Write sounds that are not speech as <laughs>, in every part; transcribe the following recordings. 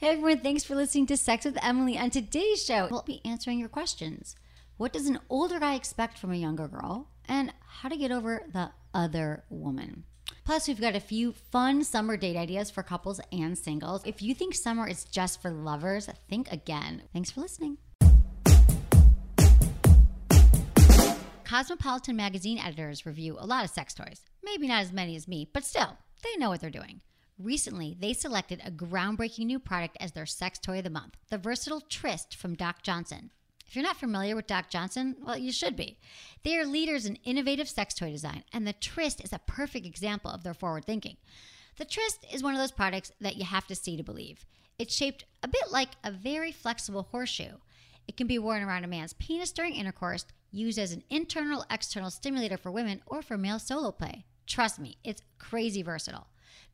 Hey everyone, thanks for listening to Sex with Emily. On today's show, we'll be answering your questions. What does an older guy expect from a younger girl? And how to get over the other woman. Plus, we've got a few fun summer date ideas for couples and singles. If you think summer is just for lovers, think again. Thanks for listening. Cosmopolitan magazine editors review a lot of sex toys. Maybe not as many as me, but still, they know what they're doing. Recently, they selected a groundbreaking new product as their sex toy of the month the versatile Tryst from Doc Johnson. If you're not familiar with Doc Johnson, well, you should be. They are leaders in innovative sex toy design, and the Tryst is a perfect example of their forward thinking. The Tryst is one of those products that you have to see to believe. It's shaped a bit like a very flexible horseshoe. It can be worn around a man's penis during intercourse, used as an internal external stimulator for women, or for male solo play. Trust me, it's crazy versatile.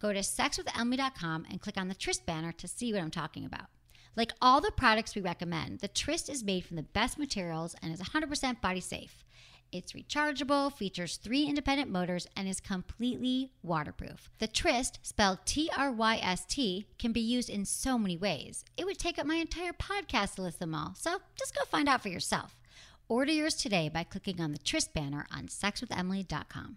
Go to sexwithemily.com and click on the Tryst banner to see what I'm talking about. Like all the products we recommend, the Tryst is made from the best materials and is 100% body safe. It's rechargeable, features three independent motors, and is completely waterproof. The Tryst, spelled T R Y S T, can be used in so many ways. It would take up my entire podcast to list them all, so just go find out for yourself. Order yours today by clicking on the Tryst banner on sexwithemily.com.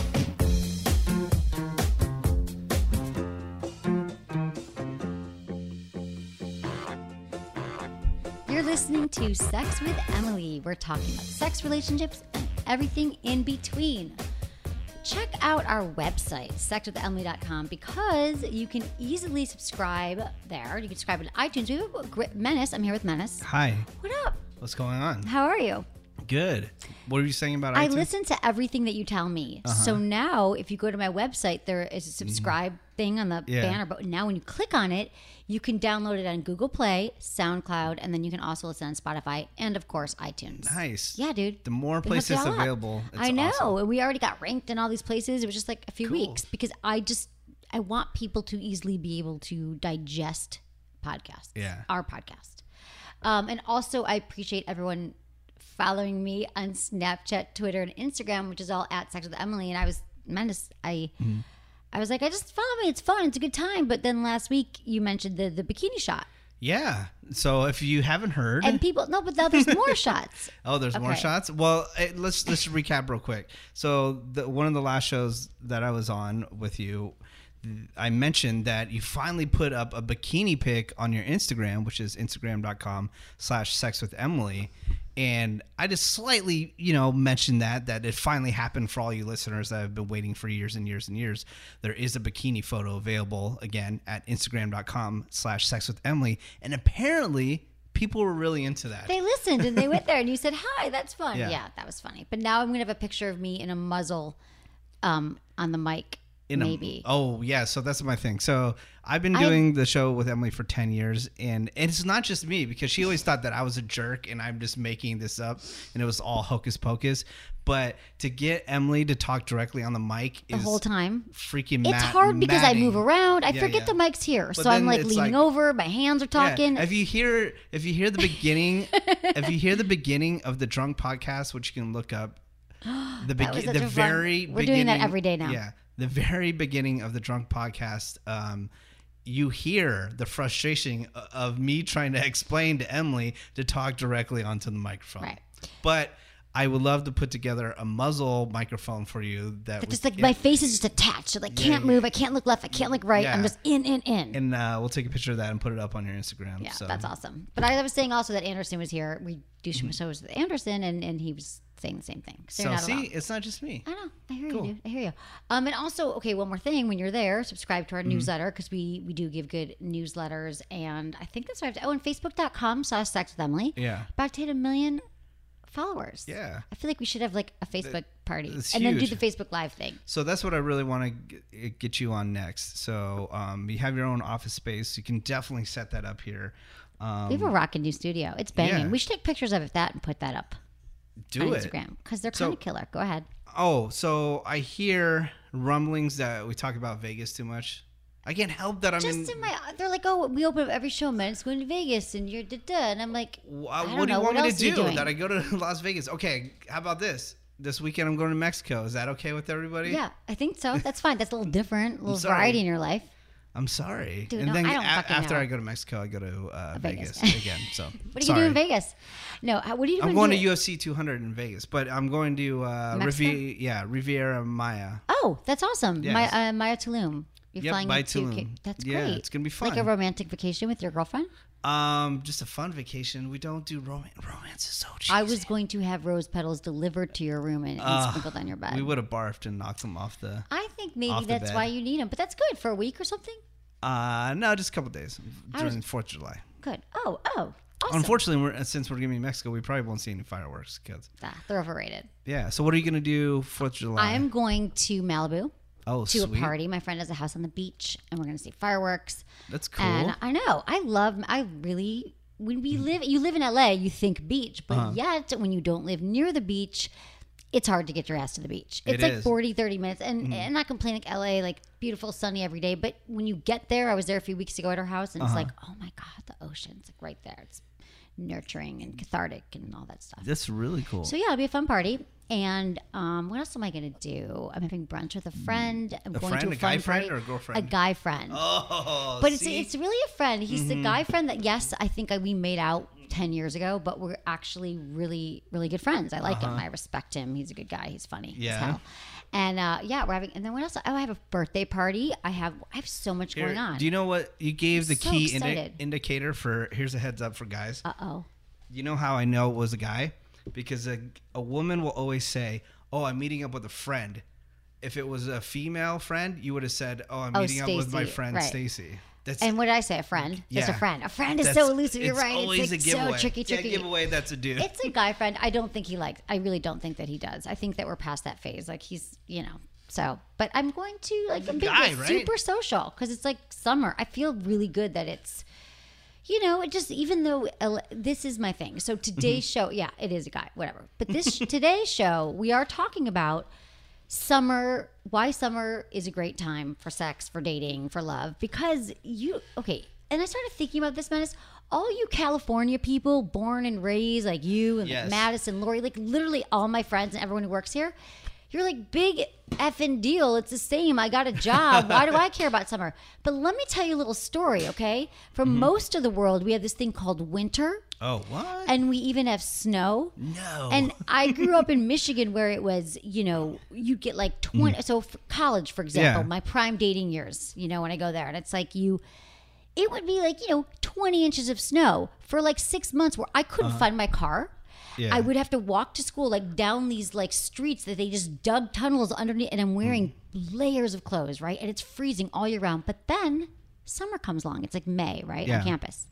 To Sex with Emily. We're talking about sex relationships and everything in between. Check out our website, sexwithemily.com, because you can easily subscribe there. You can subscribe to iTunes. We have Menace. I'm here with Menace. Hi, What up? what's going on? How are you? Good. What are you saying about I iTunes? listen to everything that you tell me. Uh-huh. So now, if you go to my website, there is a subscribe thing on the Mm-hmm. Yeah. banner. But now, when you click on it, you can download it on Google Play, SoundCloud, and then you can also listen on Spotify and, of course, iTunes. Nice. Yeah, dude. The more places it all up. available, it's I know, awesome. and we already got ranked in all these places. It was just like a few Cool. weeks because I just I want people to easily be able to digest podcasts. Yeah. our podcast. Um, and also, I appreciate everyone following me on Snapchat, Twitter, and Instagram, which is all at Sex with Emily. And I was menace. I. Mm-hmm. I was like, I just follow me. It's fun. It's a good time. But then last week you mentioned the the bikini shot, Yeah. So if you haven't heard, and people no, but now there's more <laughs> shots. oh, there's more shots. Well, eh, let's let's recap real quick. So the, one of the last shows that I was on with you, I mentioned that you finally put up a bikini pic on your Instagram, which is instagram.com/slash sex with Emily. And I just slightly, you know, mentioned that that it finally happened for all you listeners that have been waiting for years and years and years. There is a bikini photo available again at instagram.com slash sex with Emily. And apparently people were really into that. They listened and they went there, and you said, "Hi, that's fun." Yeah. Yeah, that was funny. But now I'm gonna have a picture of me in a muzzle, um, on the mic. in a- maybe. oh yeah, so that's my thing. So I've been doing the show with Emily for ten years, and, it's not just me because she always thought that I was a jerk and I'm just making this up, and it was all hocus pocus. But to get Emily to talk directly on the mic the whole time. freaking. It's hard because I move around. I Yeah, forget yeah. the mic's here, But so I'm like leaning like- over. My hands are Yeah, talking. If you hear if you hear the beginning <laughs> if you hear the beginning of the drunk podcast, which you can look up, <gasps> the That was begin such the a fun- very we're doing that every day now. Yeah, the very beginning of the drunk podcast. Um, you hear the frustration of me trying to explain to Emily to talk directly onto the microphone. Right. But I would love to put together a muzzle microphone for you that just like my face is just attached. I like Yeah, can't yeah. move. I can't look left. I can't look right. I'm just in, in, in. and uh, we'll take a picture of that and put it up on your Instagram. yeah, so. that's awesome. But I was saying also that Anderson was here. We do some shows with Anderson, and, and he was saying the same thing. So, So not see, alone. it's not just me. I know. I hear Cool. you, dude. I hear you. Um, and also, okay, one more thing. When you're there, subscribe to our Mm-hmm. newsletter because we we do give good newsletters, and I think that's what I have to. Oh, and Facebook.com slash Sex with Emily. Yeah. about to hit a million followers. Yeah. I feel like we should have like a Facebook party, It's and then do the Facebook Live thing. So that's what I really want to get you on next. So um, you have your own office space. You can definitely set that up here. Um, We have a rockin' new studio. It's banging. yeah. We should take pictures of it, that and put that up do it. Instagram because they're So- kind of killer. Go ahead. Oh, so I hear rumblings that we talk about Vegas too much. I can't help that I'm in. Just in my, they're like, oh, we open up every show, man. It's going to Vegas, and you're da da. And I'm like, don't what do you know. want what me to do? That I go to <laughs> Las Vegas? Okay, how about this? This weekend I'm going to Mexico. Is that okay with everybody? yeah, I think so. That's fine. That's a little different, a little variety in your life. I'm sorry. Dude, and no, then I don't a- after know. I go to Mexico, I go to uh, Vegas. Vegas. <laughs> again. So What are you doing in Vegas? No, what are you doing? I'm going to UFC 200 in Vegas, but I'm going to uh, Mexico? Rivi- yeah Riviera Maya. Oh, that's awesome. Yes. My, uh, Maya Tulum. You're Yep, flying by into Tulum. Cape- That's Yeah, great. it's gonna be fun. Like a romantic vacation with your girlfriend. Um, just a fun vacation. We don't do romance. Romance is so cheesy. I was going to have rose petals delivered to your room and, and Ugh, sprinkled on your bed. We would have barfed and knocked them off the. I think maybe that's why you need them, but that's good for a week or something. Uh, no, just a couple days during was- Fourth of July. Good. Oh, oh, awesome. Unfortunately, we're, since we're gonna be in Mexico, we probably won't see any fireworks. Cause Ah, they're overrated. yeah. So what are you gonna do Fourth of July? I am going to Malibu oh to sweet. a party. My friend has a house on the beach, and we're going to see fireworks. That's cool. And I know I love. I really when we live, you live in LA, you think beach, but Uh-huh. yet when you don't live near the beach, it's hard to get your ass to the beach. It's It like is. Mm-hmm. 40, 30 minutes. And and not complaining like LA, like beautiful, sunny every day. But when you get there, I was there a few weeks ago at her house, and Uh-huh. it's like, oh my God, the ocean's like right there. It's nurturing and cathartic and all that stuff. That's really cool. So yeah, it'll be a fun party. And um, what else am I going to do? I'm having brunch with a friend. I'm A going friend? to a, A guy friend party. or a girlfriend? A guy friend. oh, but it's see? Mm-hmm. it's really a friend. He's the guy friend that yes, I think I, we made out ten years ago, but we're actually really really good friends. I like him. I respect him. He's a good guy. He's funny. Uh-huh. Yeah. And uh, yeah, we're having. And then what else? Oh, I have a birthday party. I have. I have so much Here, going on. Do you know what you gave the so key indi- indicator for? Here's a heads up for guys. Uh oh. You know how I know it was a guy? Because a, a woman will always say, "Oh, I'm meeting up with a friend." If it was a female friend, you would have said, "Oh, I'm Oh, meeting up with my Stacy, friend right. Stacy." That's And what did I say? A friend. Just a Yeah. friend. A friend is that's- so elusive. You're it's right. Always it's a giveaway. so tricky, tricky. Yeah, giveaway. That's a dude. It's a guy friend. I don't think he likes. I really don't think that he does. I think that we're past that phase. Like he's, you know. So, but I'm going to like I'm being guy, right? super social because it's like summer. I feel really good that it's, you know, it just even though L- this is my thing. So today's Mm-hmm. show, yeah, it is a guy, whatever. But this <laughs> today's show, we are talking about summer why summer is a great time for sex for dating for love because you okay and i started thinking about this menace all you california people born and raised like you and like madison lori like literally all my friends and everyone who works here you're like big effing deal it's the same i got a job why do i <laughs> care about summer but let me tell you a little story okay for Mm-hmm. most of the world we have this thing called winter oh, what? and we even have snow no. and I grew up in <laughs> Michigan where it was, you know, you get like 20. So, for college, for example, Yeah. my prime dating years, you know, when I go there, and it's like you, it would be like, you know, 20 inches of snow for like six months where I couldn't find my car. Yeah. I would have to walk to school like down these like streets that they just dug tunnels underneath, and I'm wearing layers of clothes, right? And it's freezing all year round. But then summer comes along. It's like May, right? Yeah. On campus.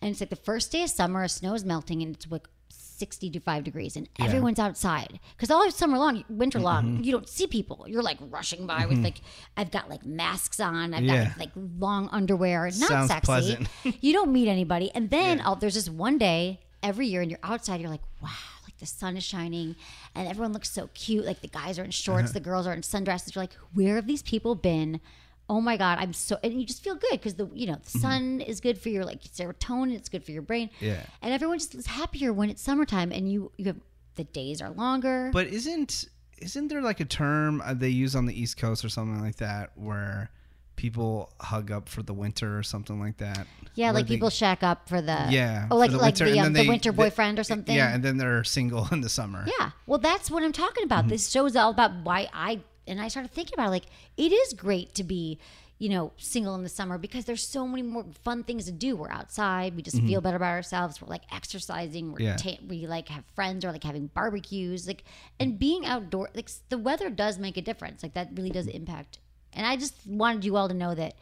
And it's like the first day of summer, a snow is melting, and it's like 65 degrees, and everyone's outside. Because all summer long, winter long, Mm-hmm. you don't see people. You're like rushing by with like, I've got like masks on, I've Yeah. got like, like long underwear, not Sounds sexy. <laughs> you don't meet anybody. And then oh, there's this one day every year, and you're outside, you're like, wow. Like the sun is shining, and everyone looks so cute. Like the guys are in shorts, Uh-huh. the girls are in sundresses. You're like, where have these people been? Oh my god, I'm so and you just feel good because the you know the sun is good for your like serotonin, it's good for your brain. Mm-hmm. Yeah. and everyone just is happier when it's summertime and you you have the days are longer. But isn't isn't there like a term uh, they use on the East Coast or something like that where people hug up for the winter or something like that? yeah, like they- people shack up for the Yeah. oh like for like winter, the, um, the they- winter they- boyfriend or something. Yeah, and then they're single in the summer. Yeah. Well, that's what I'm talking about. Mm-hmm. This show is all about why I and I started thinking about it, like it is great to be, you know, single in the summer because there's so many more fun things to do. We're outside, we just feel mm-hmm. better about ourselves. We're like exercising, we're Yeah. ta- we like have friends or like having barbecues, like mm. and being outdoor. Like the weather does make a difference. Like that really does mm-hmm. impact. And I just wanted you all to know that.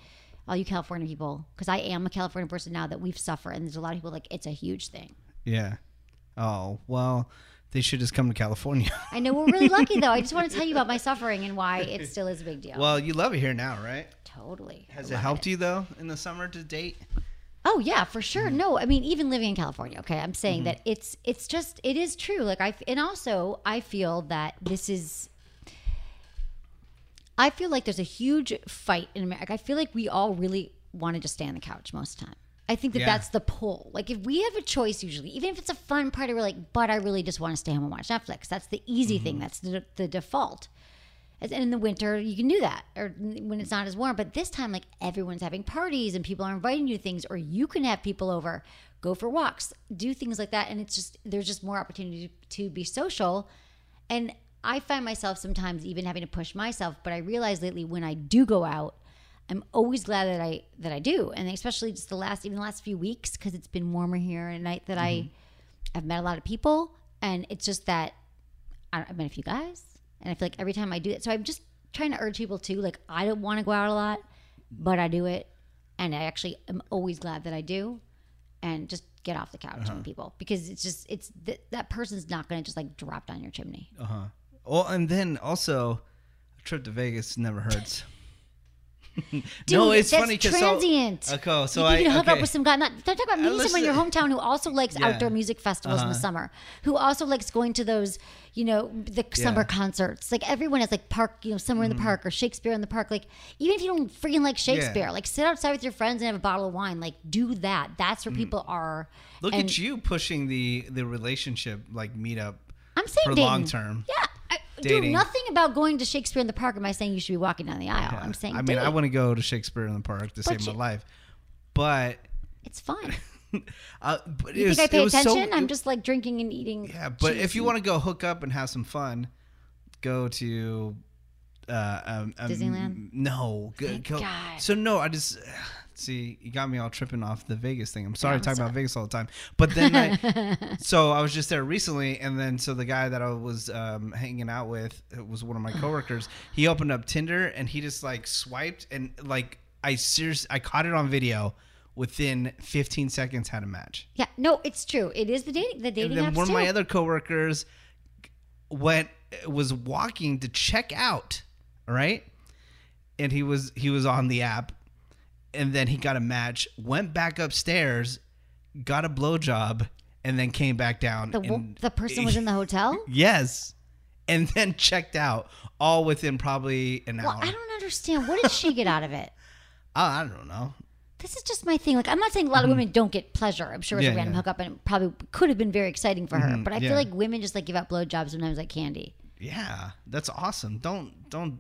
All you California people, because I am a California person now, that we've suffered, and there's a lot of people like it's a huge thing. Yeah. Oh well, They should just come to California. <laughs> I know we're really lucky though. I just want to tell you about my suffering and why it still is a big deal. well, you love it here now, right? totally. Has it helped you though in the summer to date? Oh yeah, for sure. Mm-hmm. No, I mean even living in California. Okay, I'm saying that it's it's just it is true. Like I and also I feel that this is. I feel like there's a huge fight in America. I feel like we all really want to just stay on the couch most of the time. I think that Yeah. that's the pull. Like if we have a choice, usually, even if it's a fun party, we're like, but I really just want to stay home and watch Netflix. That's the easy thing. Mm-hmm. That's the, the default. And in the winter, you can do that, or when it's not as warm. But this time, like everyone's having parties and people are inviting you to things, or you can have people over, go for walks, do things like that, and it's just there's just more opportunity to be social. And I find myself sometimes even having to push myself, but I realize lately when I do go out, I'm always glad that I that I do, and especially just the last even the last few weeks because it's been warmer here at night that I mm-hmm. I've met a lot of people, and it's just that I- I've met a few guys, and I feel like every time I do it, so I'm just trying to urge people to Like I don't want to go out a lot, but I do it, and I actually am always glad that I do, and just get off the couch uh-huh. with people because it's just it's th- that person's not going to just like drop down your chimney. Uh-huh. Well, and then also, a trip to Vegas never hurts. <laughs> Dude, no, it's that's funny because transient. So, okay, so you I can hook okay. up with some guy. Not don't talk about meeting someone in your hometown who also likes Yeah. outdoor music festivals in the summer, who also likes going to those, you know, the summer concerts. Like everyone has like park, you know, somewhere Mm-hmm. in the park or Shakespeare in the park. Like even if you don't freaking like Shakespeare, like sit outside with your friends and have a bottle of wine. Like do that. That's where people are. Mm. Look and at you pushing the the relationship like meetup. I'm saying for long term. Yeah. Dude, nothing about going to Shakespeare in the park am I saying you should be walking down the aisle. I'm saying I mean, I want to go to Shakespeare in the Park to save my life, but It's fun. <laughs> uh, but You it was, think I pay attention? So, I'm just like drinking and eating. yeah. But if you want to go hook up and have some fun, go to uh, um, um, Disneyland? No, go. So no, I just see you got me all tripping off the Vegas thing. I'm sorry I'm to talk sorry. about Vegas all the time, but then I, <laughs> so I was just there recently, and then so the guy that I was um, hanging out with it was one of my coworkers. He opened up Tinder and he just like swiped and like I seriously I caught it on video. Within 15 seconds, had a match. Yeah, no, it's true. It is the dating the dating And then one of my other coworkers went was walking to check out, right? And he was he was on the app, and then he got a match. Went back upstairs, got a blowjob, and then came back down. the and, the person was in the hotel. <laughs> yes, and then checked out, all within probably an hour. Well, hour. I don't understand. What did she get out of it? <laughs> Oh, I don't know. This is just my thing. Like, I'm not saying a lot of women don't get pleasure. I'm sure it's Mm-hmm. Yeah, a random yeah. hookup, and it probably could have been very exciting for her. But I yeah. feel like women just like give out blowjobs sometimes like candy. Yeah, that's awesome. Don't don't.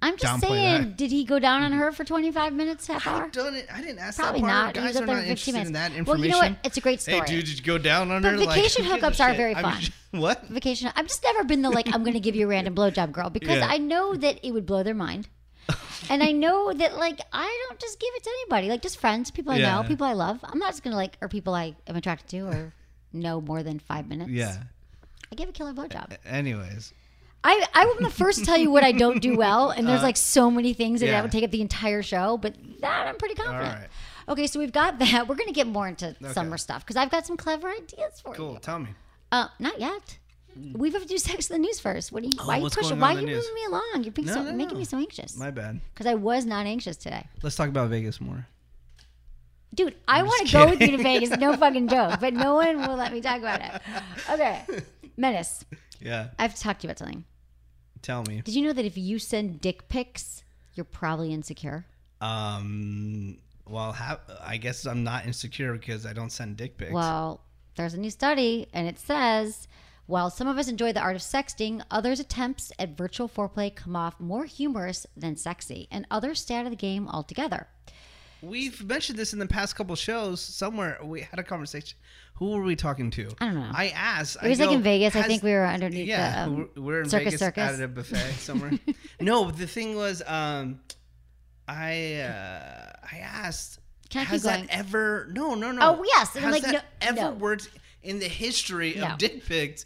I'm just saying, that. did he go down on mm-hmm. her for 25 minutes, half I hour? done it. I didn't ask Probably that part. not. He was Guys up are there not for 15 interested in that minutes. Well, you know what? It's a great story. Hey, dude, did you go down on But her? Like, vacation hookups are shit? very I'm fun. just- <laughs> what? Vacation. I've just never been the like I'm going to give you a random <laughs> blowjob girl because Yeah. I know that it would blow their mind. and I know that like I don't just give it to anybody, like just friends, people I Yeah. know, people I love. I'm not just gonna like or people I am attracted to or <laughs> know more than five minutes. Yeah. I give a killer blowjob. Anyways, I I'm the <laughs> first to tell you what I don't do well, and there's like so many things that, Uh, yeah. that would take up the entire show, but that I'm pretty confident. right. Okay, so we've got that. We're gonna get more into summer stuff because I've got some clever ideas for cool. you. Cool, tell me. Uh, not yet. We have to do sex in the news first. What are you? why are you Hmm. Oh, pushing? Why are you news? moving me along? You're being No, so, no, making no. me so anxious. My bad. Because I was not anxious today, Let's talk about Vegas more. dude. I want to go with you to Vegas. No fucking joke. But no <laughs> one will let me talk about it. Okay, <laughs> Menace. Yeah. I have to talk to you about something. Tell me. Did you know that if you send dick pics, you're probably insecure? Um. Well, ha- I guess I'm not insecure because I don't send dick pics. Well, there's a new study, and it says while some of us enjoy the art of sexting, others' attempts at virtual foreplay come off more humorous than sexy, and others stay out of the game altogether. We've mentioned this in the past couple shows. Somewhere we had a conversation. Who were we talking to? I don't know. I asked. It was like in Vegas. I think we were underneath Yeah, the um, we're, in Circus Vegas Circus. at a buffet <laughs> somewhere. no, the thing was, um, I uh, I asked. Can I keep has that ever? No, no, no. Oh, yes, and Has like, that no- ever no. worked in the history No. of dick pics?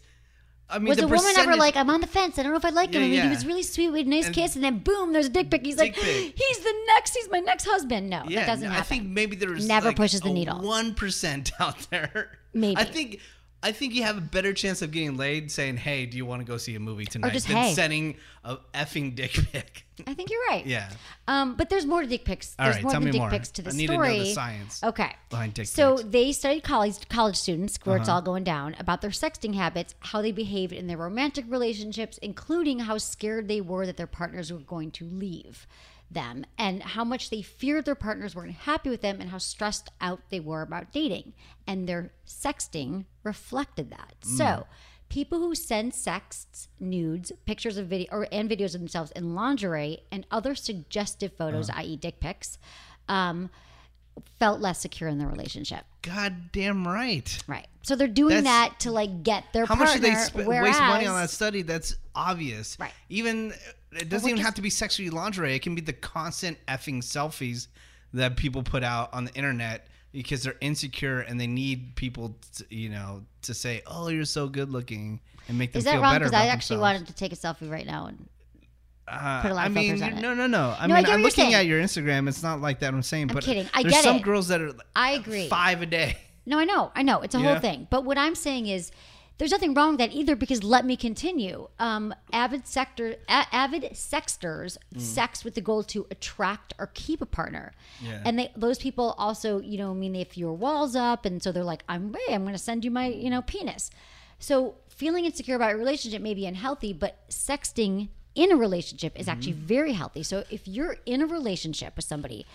I mean, was the a woman ever like, I'm on the fence. I don't know if I like him. Yeah, I mean, yeah. he was really sweet. We had a nice And- kiss, and then boom, there's a dick pic. He's like, pic. he's the next. He's my next husband. No, Yeah, that doesn't happen. I think maybe there's Never like pushes the needle. One percent out there. Maybe. I think I think you have a better chance of getting laid saying, "Hey, do you want to go see a movie tonight?" just, than "Hey." sending a effing dick pic. I think you're right. yeah. Um, but there's more to dick pics. All There's right, more tell than me dick more. pics to the I need to know story. the science Okay. behind dick so pics. they studied college college students where it's Uh-huh. all going down about their sexting habits, how they behaved in their romantic relationships, including how scared they were that their partners were going to leave them and how much they feared their partners weren't happy with them and how stressed out they were about dating. And their sexting reflected that. Mm. So people who send sexts, nudes, pictures of video or and videos of themselves in lingerie and other suggestive photos, Uh-huh. i.e., dick pics, um, felt less secure in their relationship. God damn right. Right. So they're doing That's- that to like get their How partner. much do they sp- whereas, waste money on that study? That's obvious. Right. Even it doesn't even just- have to be sexually lingerie. It can be the constant effing selfies that people put out on the internet because they're insecure and they need people, to, you know, to say, "Oh, you're so good looking," and make them Is that feel wrong? Because I actually themselves. wanted to take a selfie right now. And Uh, put a lot I of mean, filters on it. no, no, no. I No, I mean, I'm you're looking at your Instagram. It's not like that. I'm saying, but kidding. I there's get some it. girls that are I agree. five a day. No, I know, I know. It's a Yeah. whole thing. But what I'm saying is, there's nothing wrong with that either. Because let me continue. Um, avid sector, a- avid sexters, sex with the goal to attract or keep a partner. Yeah. And they, those people also, you know, I mean, if your walls up, and so they're like, I'm, hey, I'm going to send you my, you know, penis. So feeling insecure about a relationship may be unhealthy, but sexting in a relationship is actually very healthy. So if you're in a relationship with somebody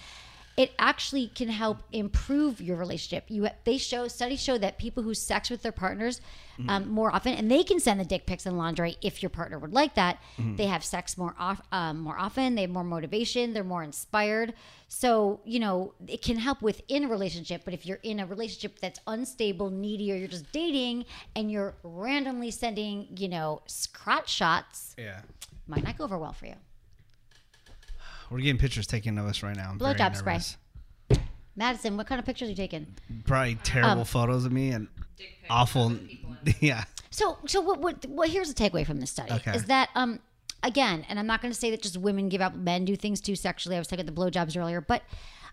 it actually can help improve your relationship. You they show studies show that people who sex with their partners um, more often, and they can send the dick pics and lingerie if your partner would like that. They have sex more off, um, more often. They have more motivation. They're more inspired. So you know it can help within a relationship. But if you're in a relationship that's unstable, needy, or you're just dating and you're randomly sending you know scratch shots, Yeah. might not go over well for you. We're getting pictures taken of us right now. I'm very Blowjob spray. Madison, what kind of pictures are you taking? Probably terrible Um, photos of me and awful. Yeah. So, so what? What? What? Here's the takeaway from this study: Okay. is that um, again, and I'm not going to say that just women give up, men do things too sexually. I was talking about the blowjobs earlier, but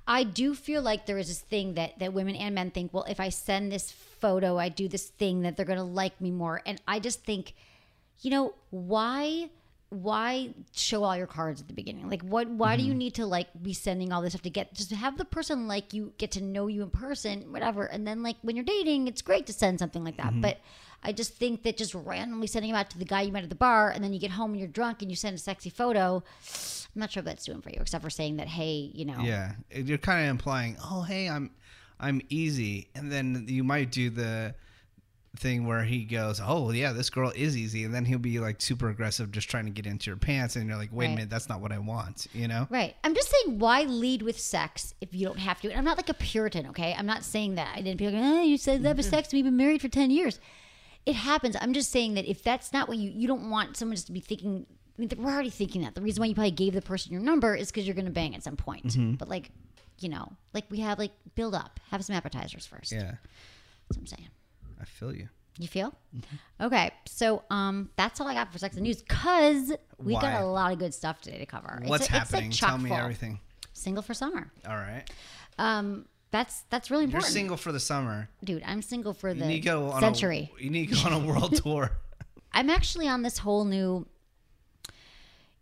I do feel like there is this thing that that women and men think, well, if I send this photo, I do this thing that they're going to like me more, and I just think, you know, why? Why show all your cards at the beginning? Like, what? Why do you mm-hmm. need to like be sending all this stuff to get just to have the person like you, get to know you in person, whatever, and then like when you're dating, it's great to send something like that. Mm-hmm. But I just think that just randomly sending them out to the guy you met at the bar, and then you get home and you're drunk and you send a sexy photo. I'm not sure what that's doing for you, except for saying that, hey, you know, Yeah. You're kind of implying, oh, hey, I'm, I'm easy, and then you might do the thing where he goes, oh yeah, this girl is easy, and then he'll be like super aggressive, just trying to get into your pants, and you're like, wait a minute, that's not what I want, you know? Right. I'm just saying, why lead with sex if you don't have to? And I'm not like a Puritan, okay? I'm not saying that. I didn't be like, oh, you said love is sex. We've been married for 10 years. It happens. I'm just saying that if that's not what you, you don't want someone just to be thinking, I mean, we're already thinking that. The reason why you probably gave the person your number is because you're going to bang at some point. Mm-hmm. But like, you know, like we have like build up, have some appetizers first. Yeah. That's what I'm saying. I feel you. You feel? Mm-hmm. Okay, so um, that's all I got for sex and news because we Why? got a lot of good stuff today to cover. It's What's a- it's, like, happening? Tell me chock-full. everything. Single for summer. All right. Um, that's that's really important. You're single for the summer. dude. I'm single for You the need to go on century. A, you need to go on a world <laughs> tour. I'm actually on this whole new.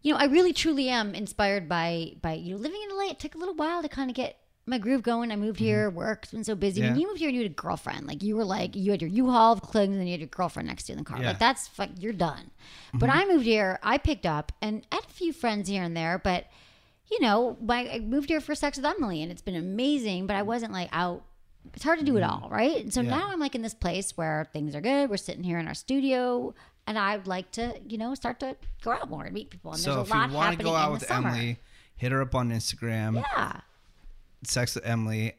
You know, I really truly am inspired by by you know living in LA. It took a little while to kind of get my groove going. I moved here, work's been so busy. When Mm-hmm. You moved here, and you had a girlfriend. Like you were like you had your U-Haul of clothes, and then you had your girlfriend next to you in the car. Yeah. Mm-hmm. Like that's fuck, you're done. But I moved here. I picked up and I had a few friends here and there, but you know, my, I moved here for sex with Emily, and it's been amazing. But I wasn't like out. It's hard to do it all, right? And so Mm-hmm. Yeah. now I'm like in this place where things are good. We're sitting here in our studio, and I'd like to, you know, start to go out more and meet people. And so there's if a you lot want to happening go out in with the summer. Emily, hit her up on Instagram. Yeah. Sex with Emily.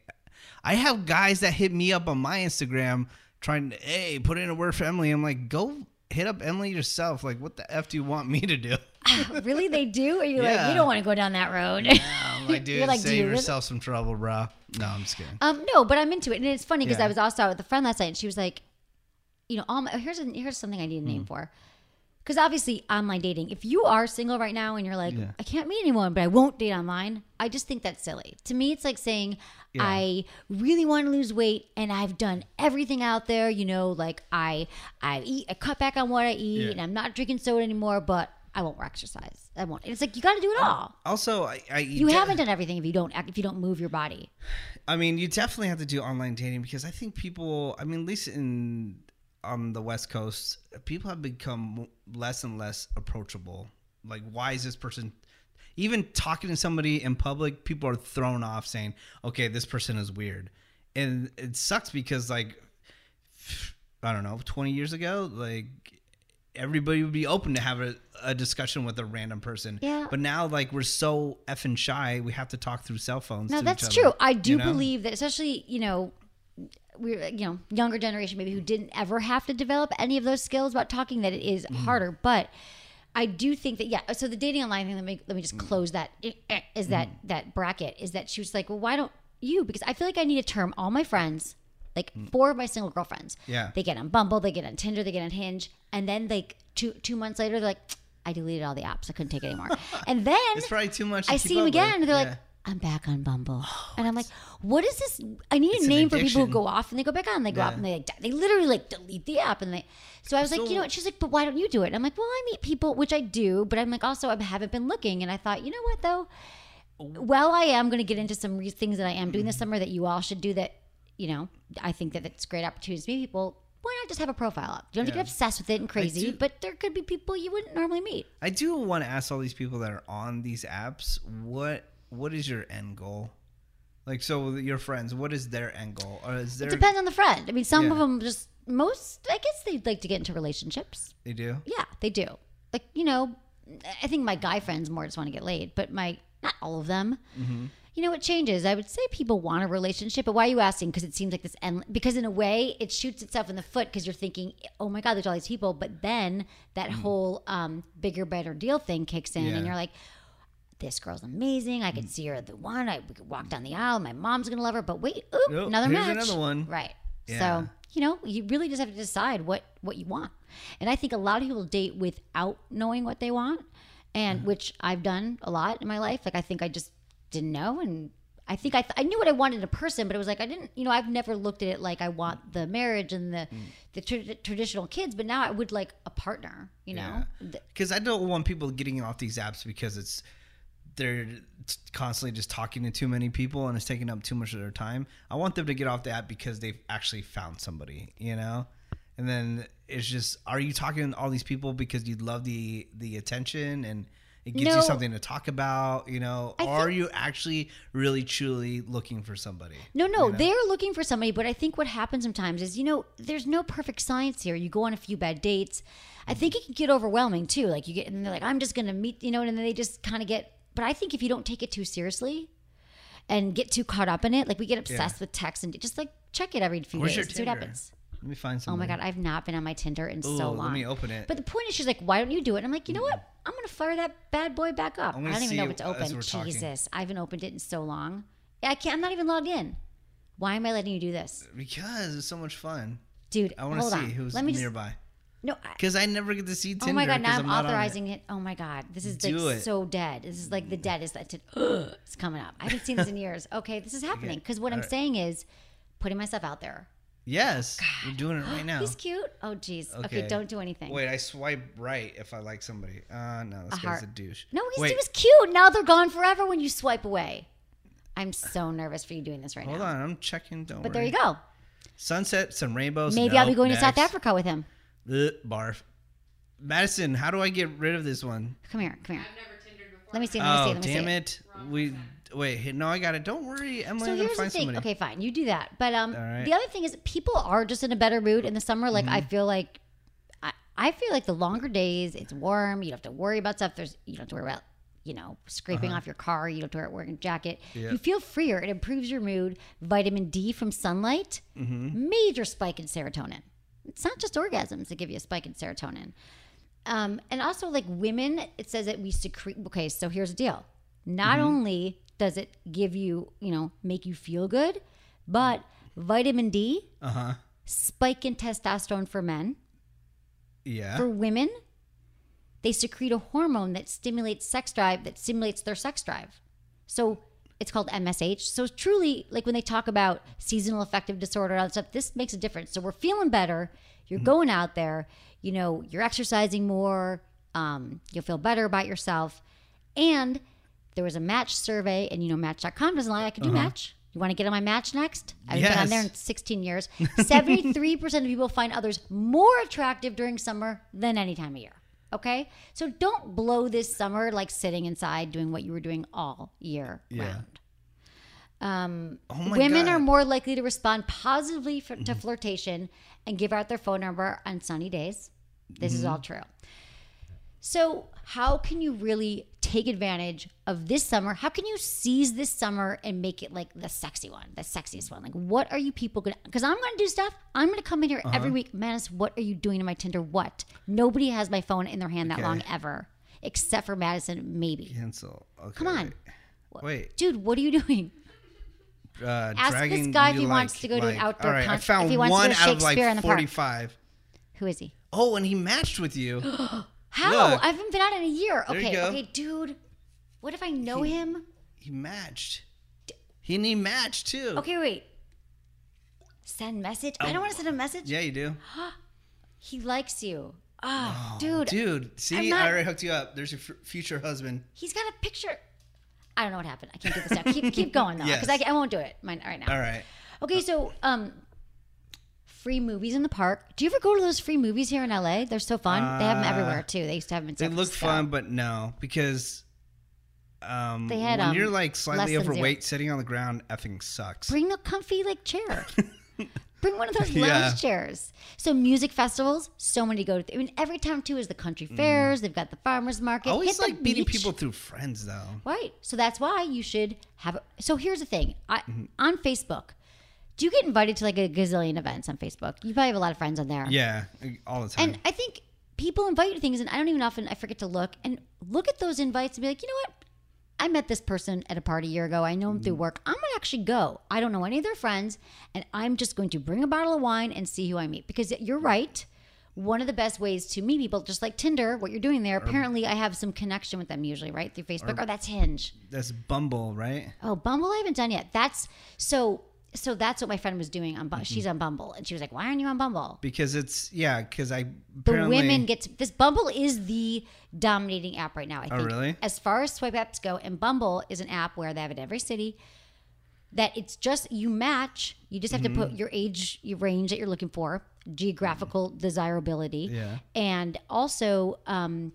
I have guys that hit me up on my Instagram trying to, hey, put in a word for Emily. I'm like, go hit up Emily yourself. Like, what the F do you want me to do? <laughs> really, they do? Or you're like, you don't want to go down that road? I'm like, <laughs> dude, You're like, save you really? yourself some trouble, bro. No, I'm just kidding. Um, no, but I'm into it, and it's funny because Yeah. I was also out with a friend last night, and she was like, you know, all my, here's a, here's something I need a name for. Because obviously online dating. If you are single right now and you're like, Yeah. I can't meet anyone, but I won't date online. I just think that's silly. To me, it's like saying I really want to lose weight and I've done everything out there. You know, like I I eat, I cut back on what I eat, Yeah. and I'm not drinking soda anymore, but I won't exercise. I won't. It's like you got to do it all. Also, I, I You de- haven't done everything if you don't act, if you don't move your body. <sighs> I mean, you definitely have to do online dating because I think people. I mean, at least in on the West Coast, people have become less and less approachable. Like, why is this person? Even talking to somebody in public, people are thrown off, saying, "Okay, this person is weird," and it sucks because, like, I don't know, twenty years ago, like everybody would be open to have a, a discussion with a random person. Yeah. But now, like, we're so effing shy, we have to talk through cell phones. No, that's each other, true. I do you know? believe that, especially you know, we're you know younger generation maybe who didn't ever have to develop any of those skills about talking. That it is Mm-hmm. harder, but I do think that yeah. So the dating online thing. Let me let me just close that. eh, eh, Is that Mm-hmm. that bracket? Is that she was like, well, why don't you? Because I feel like I need to term all my friends. Like Mm. four of my single girlfriends, Yeah. they get on Bumble, they get on Tinder, they get on Hinge, and then like two two months later, they're like, I deleted all the apps, I couldn't take it anymore. <laughs> And then It's probably too much. I see them again, with. they're Yeah. like, I'm back on Bumble. <sighs> Oh, and I'm like, what is this? I need a name for people who go off and they go back on. They go off and they like, they literally like delete the app. And they, so I was like, you know what? She's like, but why don't you do it? And I'm like, well, I meet people, which I do, but I'm like, also, I haven't been looking. And I thought, you know what though? Well, I am going to get into some re- things that I am doing this mm-hmm. summer that you all should do that, you know, I think that it's great opportunities to meet people. Why not just have a profile up? You don't have to get obsessed with it and crazy, do- but there could be people you wouldn't normally meet. I do want to ask all these people that are on these apps, what what is your end goal? Like, so your friends, what is their end goal? Or is there? It depends on the friend. I mean, some of them just most. I guess they'd like to get into relationships. They do. Yeah, they do. Like you know, I think my guy friends more just want to get laid, but my not all of them. Mm-hmm. You know, it changes. I would say people want a relationship, but why are you asking? Because it seems like this end. Because in a way, it shoots itself in the foot because you're thinking, oh my god, there's all these people. But then that whole um, bigger, better deal thing kicks in, Mm. Yeah. Mm. and you're like. This girl's amazing. I could see her the one. I we could walk down the aisle. My mom's gonna love her. But wait, oop, Oh, another here's match. another one. Right. Yeah. So you know, you really just have to decide what what you want. And I think a lot of people date without knowing what they want, and which I've done a lot in my life. Like I think I just didn't know, and I think I th- I knew what I wanted in a person, but it was like I didn't. You know, I've never looked at it like I want the marriage and the Mm. the tra- traditional kids, but now I would like a partner. You know. Th- Because I don't want people getting off these apps because it's they're constantly just talking to too many people and it's taking up too much of their time. I want them to get off the app because they've actually found somebody, you know. And then it's just, are you talking to all these people because you love the the attention and it gives No. you something to talk about, you know? I or are you actually really truly looking for somebody? No, no, you know? they're looking for somebody, but I think what happens sometimes is, you know, there's no perfect science here. You go on a few bad dates. I think it can get overwhelming too. Like you get, and they're like, I'm just going to meet, you know, and then they just kind of get, but I think if you don't take it too seriously and get too caught up in it, like we get obsessed with text and just like check it every few Where's days. See what happens. Let me find something. Oh my God, I've not been on my Tinder in Ooh, so long. let me open it. But the point is, she's like, why don't you do it? And I'm like, you know mm. what? I'm going to fire that bad boy back up. I don't even know if it's open. Jesus, I haven't opened it in so long. Yeah, I can't. I'm not even logged in. Why am I letting you do this? Because it's so much fun. Dude, I want to see on. who's Let me just- nearby. No. Because I never get to see Tinder. oh my god! Now I'm, not on it. authorizing it. Oh my god! This is Do like it. so dead. This is like the deadest. That's <gasps> it. It's coming up. I haven't seen this in years. Okay, this is happening because what I'm Alright. saying is putting myself out there. Yes, we're doing it right <gasps> now. He's cute. Oh jeez. Okay. don't do anything. Wait, I swipe right if I like somebody. Uh no, this A guy's heart. a douche. No, he's, Wait, he was cute. Now they're gone forever when you swipe away. I'm so nervous for you doing this right hold now. Hold on, I'm checking. Don't But there you go. Sunset, some rainbows. Maybe I'll be going to South. Africa with him. Ugh, barf. Madison, how do I get rid of this one? Come here. Come here. I've never Tindered before. Let me see. Let me see. Oh, Let me damn see. it. We wait. No, I got it. Don't worry, Emily. So I'm gonna here's the find thing. somebody. Okay, fine. You do that. But um, All right. the other thing is people are just in a better mood in the summer. Like Mm-hmm. I feel like, I, I feel like the longer days, it's warm. You don't have to worry about stuff. There's you don't have to worry about you know scraping off your car. You don't have to wear wearing a jacket. Uh-huh. Yeah. You feel freer. It improves your mood. Vitamin D from sunlight, Mm-hmm. major spike in serotonin. It's not just orgasms that give you a spike in serotonin. Um, and also, like women, it says that we secrete. Okay, so here's the deal. Not Mm-hmm. only does it give you, you know, make you feel good, but vitamin D, Uh huh. spike in testosterone for men. Yeah. For women, they secrete a hormone that stimulates sex drive, that stimulates their sex drive. So it's called MSH. So truly, like when they talk about seasonal affective disorder and all that stuff, this makes a difference. So we're feeling better. You're going out there. You know, you're exercising more. Um, you'll feel better about yourself. And there was a match survey, and you know, Match.com doesn't lie. I can do Match. You want to get on my Match next? I've been on there in 16 years. <laughs> 73% of people find others more attractive during summer than any time of year. Okay? So don't blow this summer like sitting inside doing what you were doing all year Yeah. round. Um, Oh my women God. Mm-hmm. are more likely to respond positively for, to flirtation and give out their phone number on sunny days. This is Mm-hmm. all true. So, how can you really take advantage of this summer? How can you seize this summer and make it like the sexy one, the sexiest one? Like, what are you people gonna? Because I'm gonna do stuff. I'm gonna come in here every Uh-huh. week. Menace, what are you doing to my Tinder? What? Nobody has my phone in their hand that long ever, except for Madison, maybe. Cancel. Okay. Come on. Wait. Dude, what are you doing? Uh, Ask this guy if he wants to go to an like- outdoor right, I found if he wants to go one to out of like Shakespeare in the park. 45. Who is he? Oh, and he matched with you. <gasps> <gasps> How? Look. I haven't been out in a year. There Okay, okay, dude. What if I know him? he matched. He and he matched too. Okay, wait. Send message. I don't want to send a message. Oh. Yeah, you do. <gasps> He likes you. Oh, dude. Dude, see, not- I already hooked you up. There's your f- future husband. He's got a picture. I don't know what happened. I can't do this now. Keep keep going though, because <laughs> Yes. I, I won't do it mine right now. All right. Okay, so um, free movies in the park. Do you ever go to those free movies here in LA? They're so fun. they have them everywhere too. They used to have them in Uh, They San look fun, but no, because um, They had, when um, you're like slightly than zero. overweight, sitting on the ground effing sucks. Bring a comfy like chair. <laughs> Bring one of those lounge Yeah. chairs. So music festivals, so many to go to. I mean, every town too is the country fairs. They've got the farmers market. I Mm. always like meeting beach. people through friends, though. Right. So that's why you should have. So here's the thing. I, Mm-hmm. On Facebook, do you get invited to like a gazillion events on Facebook? You probably have a lot of friends on there. Yeah, all the time. And I think people invite you to things, and I don't even often. I forget to look and look at those invites and be like, you know what? I met this person at a party a year ago. I know him Mm-hmm. through work. I'm gonna actually go. I don't know any of their friends, and I'm just going to bring a bottle of wine and see who I meet. Because you're right. One of the best ways to meet people, just like Tinder, what you're doing there. Apparently, I have some connection with them usually, right through Facebook, or, that's Hinge. That's Bumble, right? Oh, Bumble, I haven't done yet. That's so. So that's what my friend was doing on. Mm-hmm. She's on Bumble, and she was like, "Why aren't you on Bumble?" Because it's yeah. Because I the women get to, this Bumble is the dominating app right now. I Oh, really? As far as swipe apps go, and Bumble is an app where they have it in every city. That it's just you match. You just have to Mm-hmm. put your age, your range that you're looking for, geographical desirability, Yeah. and also um,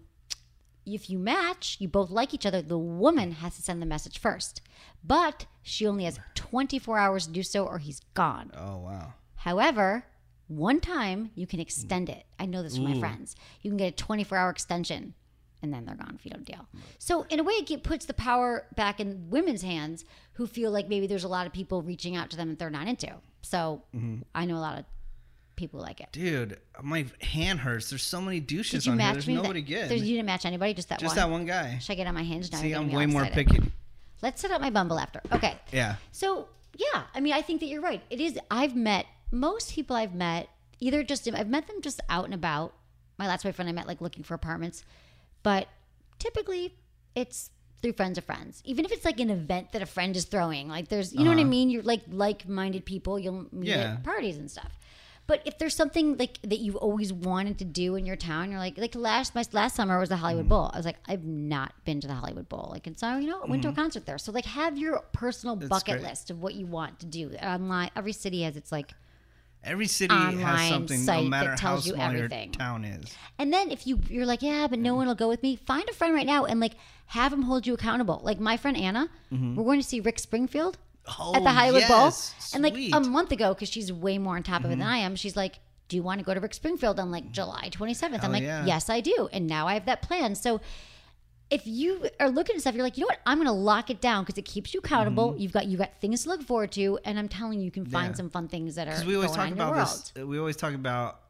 if you match, you both like each other. The woman has to send the message first, but she only has 24 hours to do so, or he's gone. Oh wow. However, one time you can extend it. I know this from my friends. You can get a 24 hour extension and then they're gone if you don't deal. So, in a way, it get- puts the power back in women's hands who feel like maybe there's a lot of people reaching out to them that they're not into. So, mm-hmm. I know a lot of people who like it. Dude, my hand hurts. There's so many douches Did you on here. match There's me? nobody that, good. There's, you didn't match anybody, just that Just one. that one guy. Should I get on my hinge now? See, I'm way me all more excited. picky. Let's set up my Bumble after. Okay. Yeah. So yeah, I mean, I think that you're right. It is. I've met most people I've met either just I've met them just out and about. My last boyfriend I met like looking for apartments, but typically it's through friends of friends. Even if it's like an event that a friend is throwing, like there's you know what I mean. You're like like-minded people. You'll meet Uh-huh. Yeah. at parties and stuff. But if there's something like that you've always wanted to do in your town, you're like, like last my last summer was the Hollywood Mm. Bowl. I was like, I've not been to the Hollywood Bowl. Like, and so you know, I went to a concert there. So like, have your personal bucket Mm-hmm. great. list of what you want to do. Online, every city has its like, Every city has something, no that matter how tells you small everything. your town is. and then if you you're like, yeah, but no one will go with me. Find a friend right now and like have them hold you accountable. Like my friend Anna, we're going to see Rick Springfield at the Mm-hmm. Oh, Hollywood yes. Bowl, and like Mm-hmm. a month ago, because she's way more on top of it than I am, she's like. Do you want to go to Rick Springfield on like July 27th? I'm like, yeah. yes, I do. And now I have that plan. So if you are looking at stuff, you're like, you know what? I'm going to lock it down because it keeps you accountable. You've got you got things to look forward to, and I'm telling you, you can find Mm-hmm. Yeah. some fun things that are Because we always talk on in your about this. We always talk about,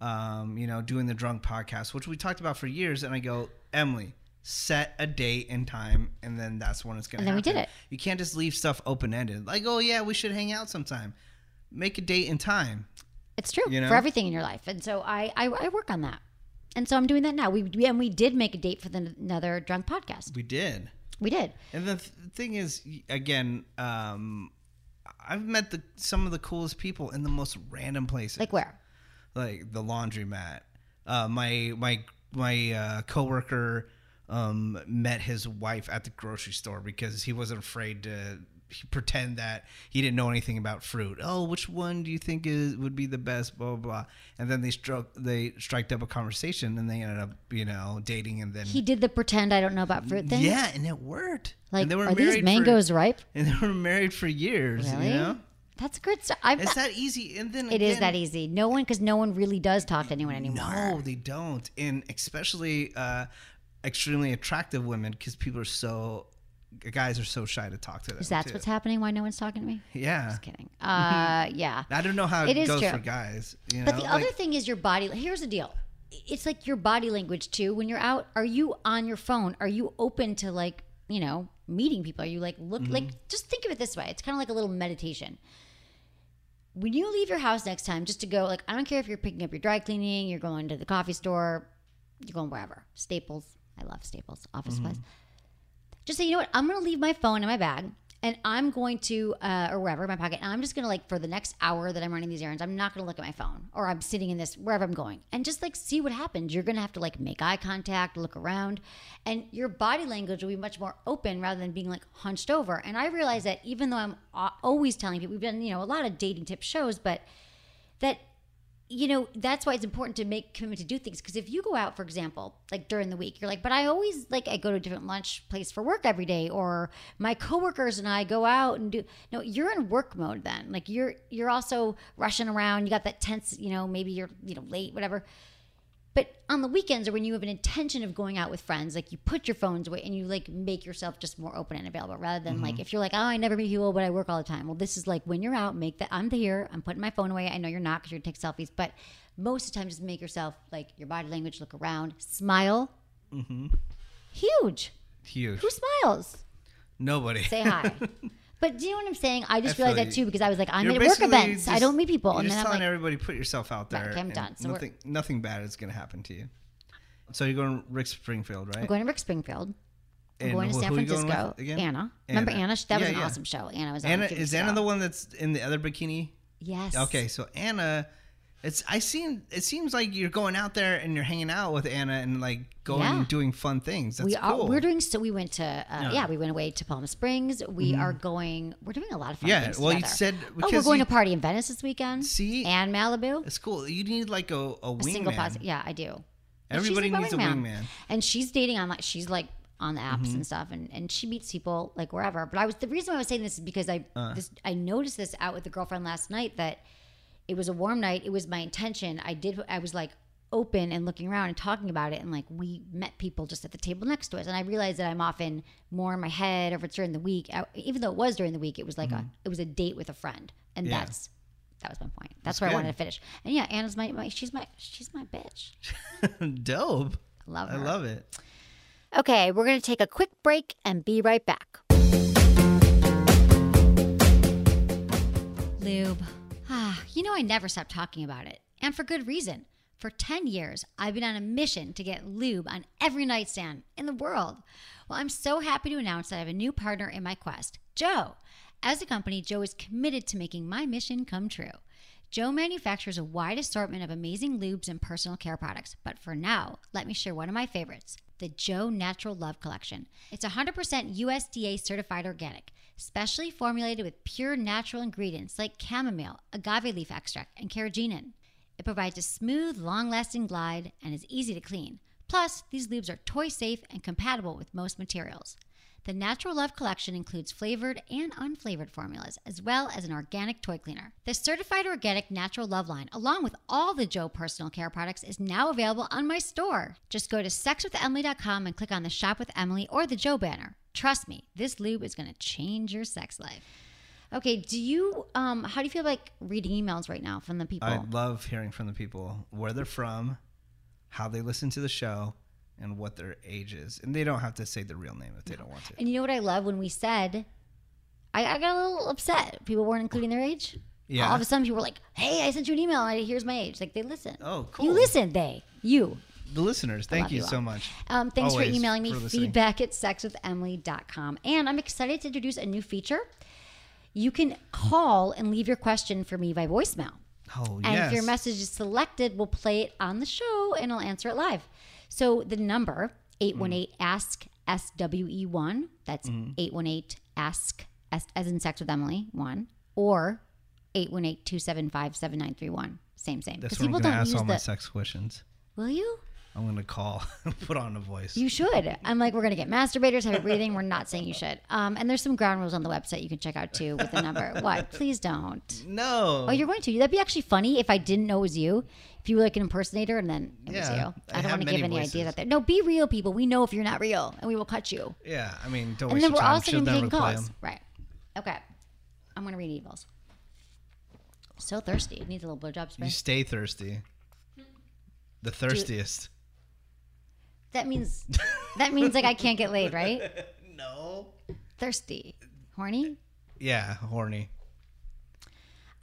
um, you know, doing the drunk podcast, which we talked about for years. And I go, Emily, set a date and time, and then that's when it's going to And then we did it. You can't just leave stuff open ended. Like, oh yeah, we should hang out sometime. Make a date and time. It's true You know? for everything in your life, and so I, I I work on that. And so I'm doing that now. We we- and we did make a date for the another drunk podcast. We did. We did. And the th- thing is, again, um, I've met the some of the coolest people in the most random places. Like where? Like the laundromat. Uh, my my my uh, coworker um, met his wife at the grocery store because he wasn't afraid to pretend that he didn't know anything about fruit. Oh, which one do you think is would be the best? Blah blah blah. And then they struck they striked up a conversation and they ended up you know dating and then He did the pretend I don't know about fruit thing. yeah, and it worked. Like, and they were are these mangoes for, ripe? <laughs> And they were married for years. Really? You know, That's good stuff. It's that easy. And then it is again- that easy. No one, because no one really does talk to anyone anymore. No, they don't, and especially uh, extremely attractive women because people are so guys are so shy to talk to them. Is that what's happening? Why no one's talking to me? Yeah, Just kidding. Uh, yeah. <laughs> I don't know how it, goes true. for guys. You know? But the like, other thing is your body. Here's the deal. It's like your body language too. When you're out, are you on your phone? Are you open to like, you know, meeting people? Are you like look Mm-hmm. like just think of it this way. It's kind of like a little meditation. When you leave your house next time, just to go like I don't care if you're picking up your dry cleaning, you're going to the coffee store, you're going wherever. Staples. I love Staples. Office Mm-hmm. supplies. Just say, you know what? I'm going to leave my phone in my bag and I'm going to, uh, or wherever, in my pocket. And I'm just going to, like, for the next hour that I'm running these errands, I'm not going to look at my phone or I'm sitting in this, wherever I'm going. And just, like, see what happens. You're going to have to, like, make eye contact, look around. And your body language will be much more open rather than being, like, hunched over. And I realize that even though I'm always telling people, we've done, you know, a lot of dating tip shows, but that you know that's why it's important to make commitment to do things. Because if you go out for example like during the week you're like but i always like i go to a different lunch place for work every day or my coworkers and i go out and do no you're in work mode then. Like you're you're also rushing around. You got that tense you know maybe you're you know late whatever but on the weekends or when you have an intention of going out with friends like you put your phones away and you like make yourself just more open and available rather than like mm-hmm. if you're like oh i never meet people but i work all the time. Well this is like when you're out make that i'm here i'm putting my phone away. I know you're not because you're gonna take selfies but most of the time just make yourself like your body language look around smile. Mm-hmm. Huge. Huge. who smiles? Nobody. say hi <laughs> but do you know what i'm saying i just I realized that too because i was like i'm at work events i don't meet people You're and just then i'm telling like everybody put yourself out there. Okay, I'm done. So nothing, nothing bad is going to happen to you. So you're going to Rick Springfield, right? i'm going to rick springfield I'm And going to San who you going Francisco. again? Anna. Remember Anna. Anna? That was an yeah. awesome show. Anna was on Anna is Anna the one that's in the other bikini? Yes. Okay, so Anna, it's I seen it seems like you're going out there and you're hanging out with Anna and like going Yeah. and doing fun things. That's we cool. are. We're doing so. We went to. Uh, yeah. we went away to Palm Springs. We are going. We're doing a lot of fun. Yeah, well, you said- oh, we're going you- to party in Venice this weekend. See? and Malibu. It's cool. You need like a, a A single wingman. positive. Yeah, I do. Everybody needs a wingman. And she's dating on like she's like on the apps Mm-hmm. and stuff, and, and she meets people like wherever. But I was the reason why I was saying this is because I Uh. this I noticed this out with the girlfriend last night that it was a warm night. It was my intention. I did. I was like open and looking around and talking about it, and like we met people just at the table next to us, and I realized that I'm often more in my head, or if it's during the week, I- even though it was during the week, it was like a it was a date with a friend, and Mm-hmm. Yeah. that's. That was my point. That's, That's where I wanted to finish. And yeah, Anna's my, my she's my she's my bitch. <laughs> Dope. Love it. I love it. Okay, we're going to take a quick break and be right back. Lube. You know, I never stop talking about it. And for good reason. For 10 years, I've been on a mission to get lube on every nightstand in the world. Well, I'm so happy to announce that I have a new partner in my quest, Joe. As a company, Joe is committed to making my mission come true. Joe manufactures a wide assortment of amazing lubes and personal care products, but for now, let me share one of my favorites the Joe Natural Love Collection. It's 100% USDA certified organic, specially formulated with pure natural ingredients like chamomile, agave leaf extract, and carrageenan. It provides a smooth, long lasting glide and is easy to clean. Plus, these lubes are toy safe and compatible with most materials. The Natural Love collection includes flavored and unflavored formulas, as well as an organic toy cleaner. The certified organic Natural Love line, along with all the Joe personal care products, is now available on my store. Just go to sexwithemily.com and click on the Shop with Emily or the Joe banner. Trust me, this lube is going to change your sex life. Okay, do you um how do you feel like reading emails right now from the people? I love hearing from the people where they're from, how they listen to the show, and what their age is. And they don't have to say the real name if they don't want to. And you know what I love when we said, I, I got a little upset. People weren't including their age. Yeah. All of a sudden, people were like, "Hey, I sent you an email. and Here's my age." Like they listen. Oh, cool. You listen. They. You. The listeners. Thank you you so much. Um, thanks Always for emailing me for feedback at sexwithemily.com. And I'm excited to introduce a new feature. You can call and leave your question for me by voicemail. Oh And yes. if your message is selected, we'll play it on the show and I'll answer it live. So the number 818 ask SWE1, that's Mm-hmm. 818 ask S, as in sex with Emily 1 or 818 275 7931. Same same. That's Because what I'm people gonna don't ask use all my the sex questions. Will you? I'm gonna call, <laughs> put on a voice. You should. I'm like, we're gonna get masturbators, heavy breathing. We're not saying you should. Um, and there's some ground rules on the website you can check out too with the number. <laughs> what? Please don't. no. Oh, you're going to. That'd be actually funny if I didn't know it was you. If you were like an impersonator and then it was you. I I don't want to give any voices. ideas out there. No, be real, people. We know if you're not real, and we will cut you. yeah, I mean, don't and then we're time. also She'll gonna be taking calls. 'em. Right. Okay. I'm gonna read emails. So thirsty. It needs a little blowjob spray. You stay thirsty. The thirstiest. That means <laughs> that means like I can't get laid, right? <laughs> No. Thirsty. Horny? Yeah, horny.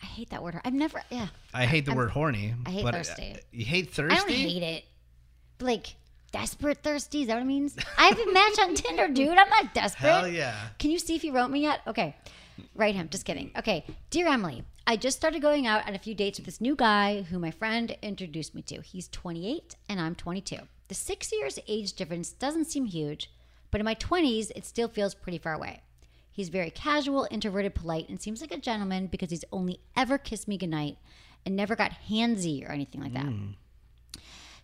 I hate that word. I've never yeah. I hate the word horny. I hate uh, thirsty. you hate thirsty? I don't hate it. But, like desperate thirsty, is that what it means? I have a match on Tinder, dude. I'm not desperate. Hell yeah. Can you see if he wrote me yet? Okay. Write him. Just kidding. Okay. Dear Emily, I just started going out on a few dates with this new guy who my friend introduced me to. He's 28 and I'm 22. The six years age difference doesn't seem huge, but in my 20s, it still feels pretty far away. He's very casual, introverted, polite, and seems like a gentleman because he's only ever kissed me goodnight and never got handsy or anything like that. Hmm.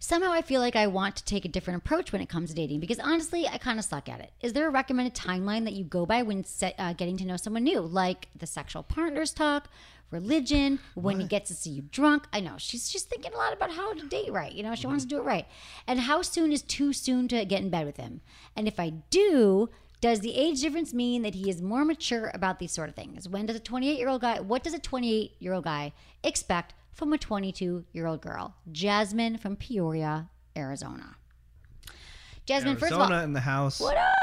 Somehow I feel like I want to take a different approach when it comes to dating because honestly, I kind of suck at it. Is there a recommended timeline that you go by when se- uh, getting to know someone new, like the sexual partners talk, religion, when he gets to see you drunk? I know she's just thinking a lot about how to date right. You know, she wants to do it right. And how soon is too soon to get in bed with him? And if I do, does the age difference mean that he is more mature about these sort of things? When does a 28 year old guy, what does a 28 year old guy expect from a 22 year old girl? Jasmine from Peoria, Arizona. Jasmine, first of all, in the house. what up?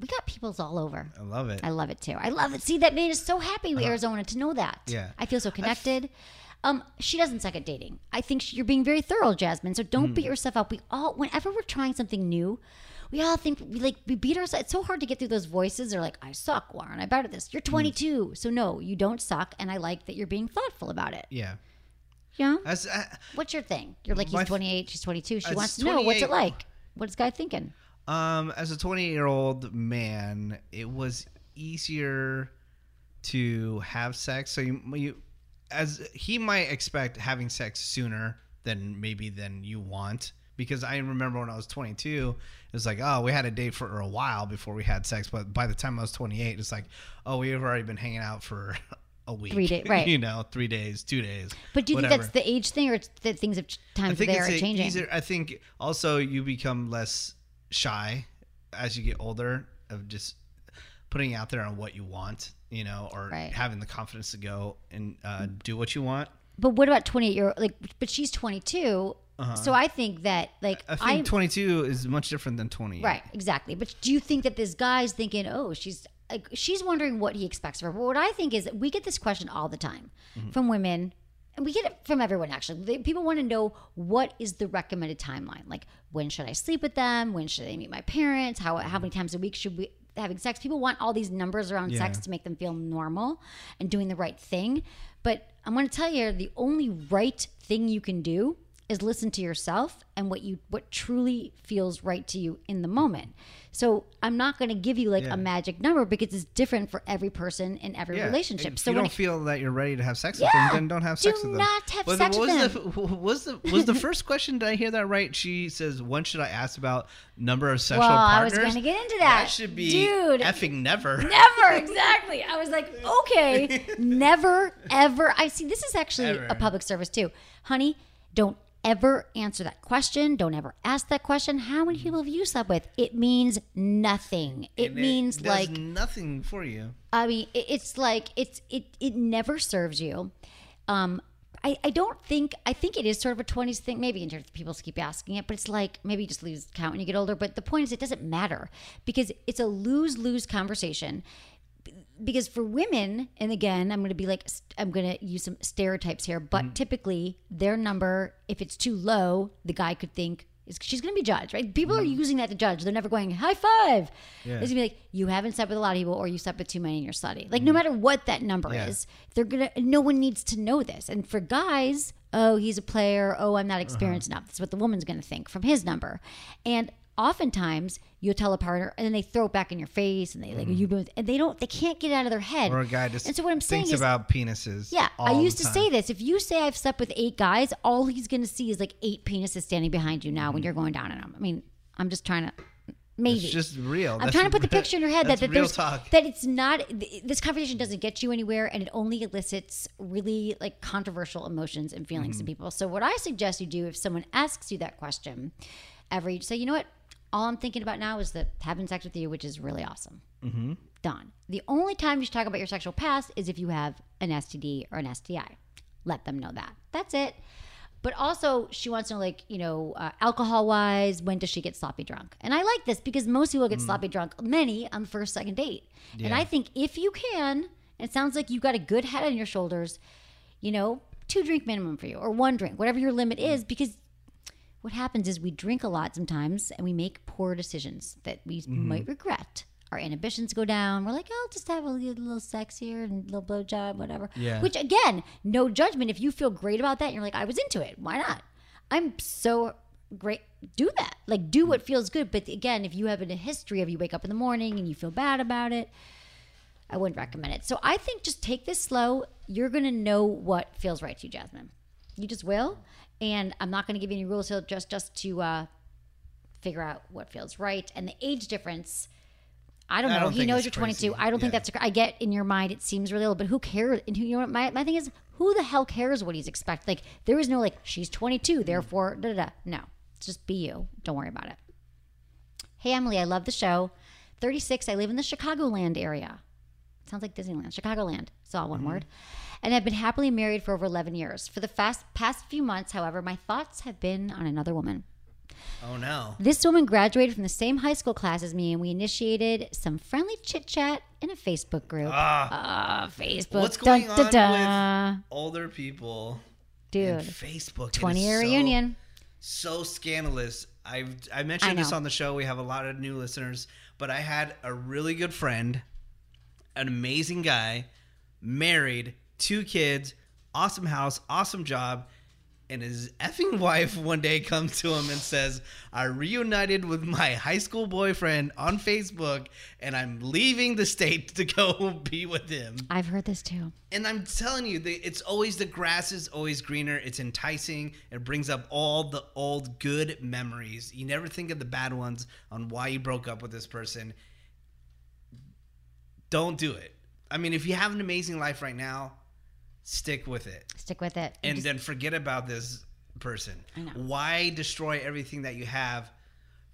We got peoples all over. I love it. I love it too. I love it. See, that made us so happy with Arizona to know that. Uh-huh. Yeah. I feel so connected. Um, she doesn't suck at dating. I think she, you're being very thorough, Jasmine. So don't Hmm. beat yourself up. We all, whenever we're trying something new, we all think we like we beat ourselves. It's so hard to get through those voices. They're like, "I suck. Warren. I better at this?" You're 22, so no, you don't suck. And I like that you're being thoughtful about it. yeah. Yeah. As, uh, What's your thing? You're like, he's My- 28, she's 22. She wants to know what's it like. What's guy thinking? Um, as a 28 year old man, it was easier to have sex. So you, you, as he might expect having sex sooner than maybe than you want. Because I remember when I was 22, it was like, oh, we had a date for a while before we had sex. But by the time I was 28, it's like, oh, we've already been hanging out for a week. Three day- <laughs> right. you know, three days, two days. But do you whatever. think that's the age thing, or it's that things have I times there are changing? easier- I think also you become less shy as you get older of just putting out there on what you want, you know, or Right. having the confidence to go and uh, do what you want. But what about 28 year old? Like, but she's 22. So I think that, like, Uh-huh. I think 22 is much different than 20. right, exactly. But do you think that this guy's thinking, oh, she's like, she's wondering what he expects of her? But what I think is, that we get this question all the time Mm-hmm. from women. And we get it from everyone, actually. They, people want to know what is the recommended timeline. Like, when should I sleep with them? When should I meet my parents? How, how many times a week should we having sex? People want all these numbers around sex to make them feel normal and doing the right thing. But I'm going to tell you, the only right thing you can do is listen to yourself and what you what truly feels right to you in the moment. So I'm not going to give you like Yeah. a magic number because it's different for every person in every Yeah. relationship. If so you don't it- feel that you're ready to have sex with them, then don't have Do sex with them. Do not have Was- sex with was them. The, <laughs> was the was the first question? Did I hear that right? She says, "When should I ask about number of sexual Well, I was partners?" gonna get into that. That should be Dude. effing never. <laughs> Never, exactly. I was like, okay, <laughs> never, ever. I see. This is actually Ever. a public service too, honey. Don't ever answer that question. Don't ever ask that question. How many people have you slept with? It means nothing. It And means like nothing for you. I mean, it's like it's it it never serves you. Um, I, I don't think I think it is sort of a twenties thing. Maybe in terms of people keep asking it, but it's like maybe you just lose count when you get older. But the point is, it doesn't matter because it's a lose lose conversation. Because for women, and again, I'm going to be like I'm going to use some stereotypes here, but typically their number, if it's too low, the guy could think is she's going to be judged, right? People are using that to judge. They're never going high five. Mm-hmm. Yeah. It's gonna be like you haven't slept with a lot of people, or you slept with too many and you're slutty. Like no matter what that number Mm-hmm. Yeah. is, they're gonna. No one needs to know this. And for guys, oh, he's a player. Oh, I'm Uh-huh. not experienced enough. That's what the woman's gonna think from his number. And oftentimes you'll tell a partner, and then they throw it back in your face, and they like you, both- and they don't. They can't get it out of their head. Mm-hmm. Or a guy just and so what I'm saying thinks is, about penises. yeah, I used to say this. If you say I've slept with eight guys, all he's going to see is like eight penises standing behind you now Mm-hmm. when you're going down on him. I mean, I'm just trying to maybe. It's just real. I'm That's trying to put the picture in your head that, that's that real there's talk. that it's not this conversation doesn't get you anywhere and it only elicits really like controversial emotions and feelings Mm-hmm. in people. So what I suggest you do if someone asks you that question, ever you say, you know what, all I'm thinking about now is that having sex with you, which is really awesome. Mm-hmm. Done. The only time you should talk about your sexual past is if you have an STD or an STI. Let them know that. That's it. But also, she wants to know, like, you know, uh, alcohol wise, when does she get sloppy drunk? And I like this because most people get sloppy drunk, many on the first, second date. And I think if you can, it sounds like you've got a good head on your shoulders, you know, two drink minimum for you or one drink, whatever your limit is, because what happens is we drink a lot sometimes and we make poor decisions that we Mm-hmm. might regret. Our inhibitions go down. We're like, oh, I'll just have a little, little sex here and a little blowjob, whatever. Yeah. Which again, no judgment. If you feel great about that, you're like, I was into it. Why not? I'm so great. Do that. Like, do what feels good. But again, if you have a history of you wake up in the morning and you feel bad about it, I wouldn't recommend it. So I think just take this slow. You're gonna know what feels right to you, Jasmine. You just will. And I'm not gonna give you any rules here just just to uh, figure out what feels right. And the age difference. I don't I know. don't he knows you're 22. crazy. I don't think Yeah. that's. I get in your mind it seems really old, but who cares? And who, you know what? My, my thing is, who the hell cares what he's expecting? Like there is no like she's 22, therefore da da da. No, just be you. Don't worry about it. Hey Emily, I love the show. 36. I live in the Chicagoland area. Sounds like Disneyland, Chicagoland. It's all one word. And I've been happily married for over 11 years. For the fast, past few months, however, my thoughts have been on another woman. Oh no. This woman graduated from the same high school class as me, and we initiated some friendly chit chat in a Facebook group. Ah, Facebook. What's going on with older people Dude, Facebook? 20 year so- reunion. so scandalous. I've I I mentioned this on the show. We have a lot of new listeners, but I had a really good friend, an amazing guy, married, two kids, awesome house, awesome job, and his effing <laughs> wife one day comes to him and says, "I reunited with my high school boyfriend on Facebook, and I'm leaving the state <laughs> to go be with him." I've heard this too. And I'm telling you, it's always the grass is always greener. It's enticing. It brings up all the old good memories. You never think of the bad ones on why you broke up with this person. Don't do it. I mean, if you have an amazing life right now, stick with it Stick with it. and Just- then forget about this person. I know. Why destroy everything that you have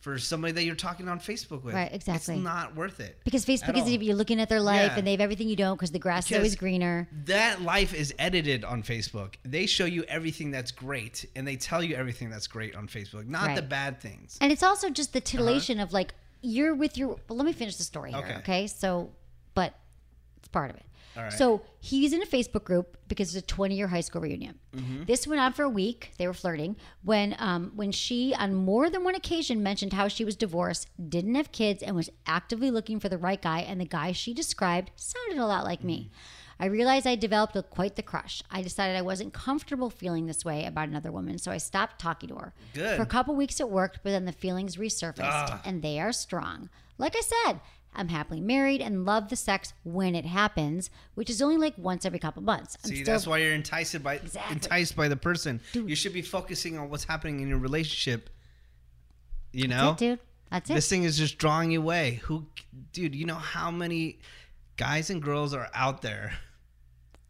for somebody that you're talking on Facebook with? Right, exactly. It's not worth it. because Facebook is you're looking at their life Yeah. and they have everything you don't because the grass is always greener. that life is edited on Facebook. They show you everything that's great and they tell you everything that's great on Facebook, not the bad things. And it's also just the uh-huh. titillation of like you're with your. Well, let me finish the story here, Okay. okay? So, but it's part of it. Right. So he's in a Facebook group because it's a 20 year high school reunion. Mm-hmm. This went on for a week. They were flirting when um, when she on more than one occasion mentioned how she was divorced, didn't have kids, and was actively looking for the right guy. And the guy she described sounded a lot like me. Mm-hmm. I realized I developed a, quite the crush. I decided I wasn't comfortable feeling this way about another woman, so I stopped talking to her. Good. For a couple weeks it worked, but then the feelings resurfaced, and they are strong. Like I said, I'm happily married and love the sex when it happens, which is only like once every couple months. I'm See, still- that's why you're enticed by Exactly. enticed by the person. You should be focusing on what's happening in your relationship. You know, That's it, dude. That's it. this thing is just drawing you away. Who, dude? You know how many guys and girls are out there.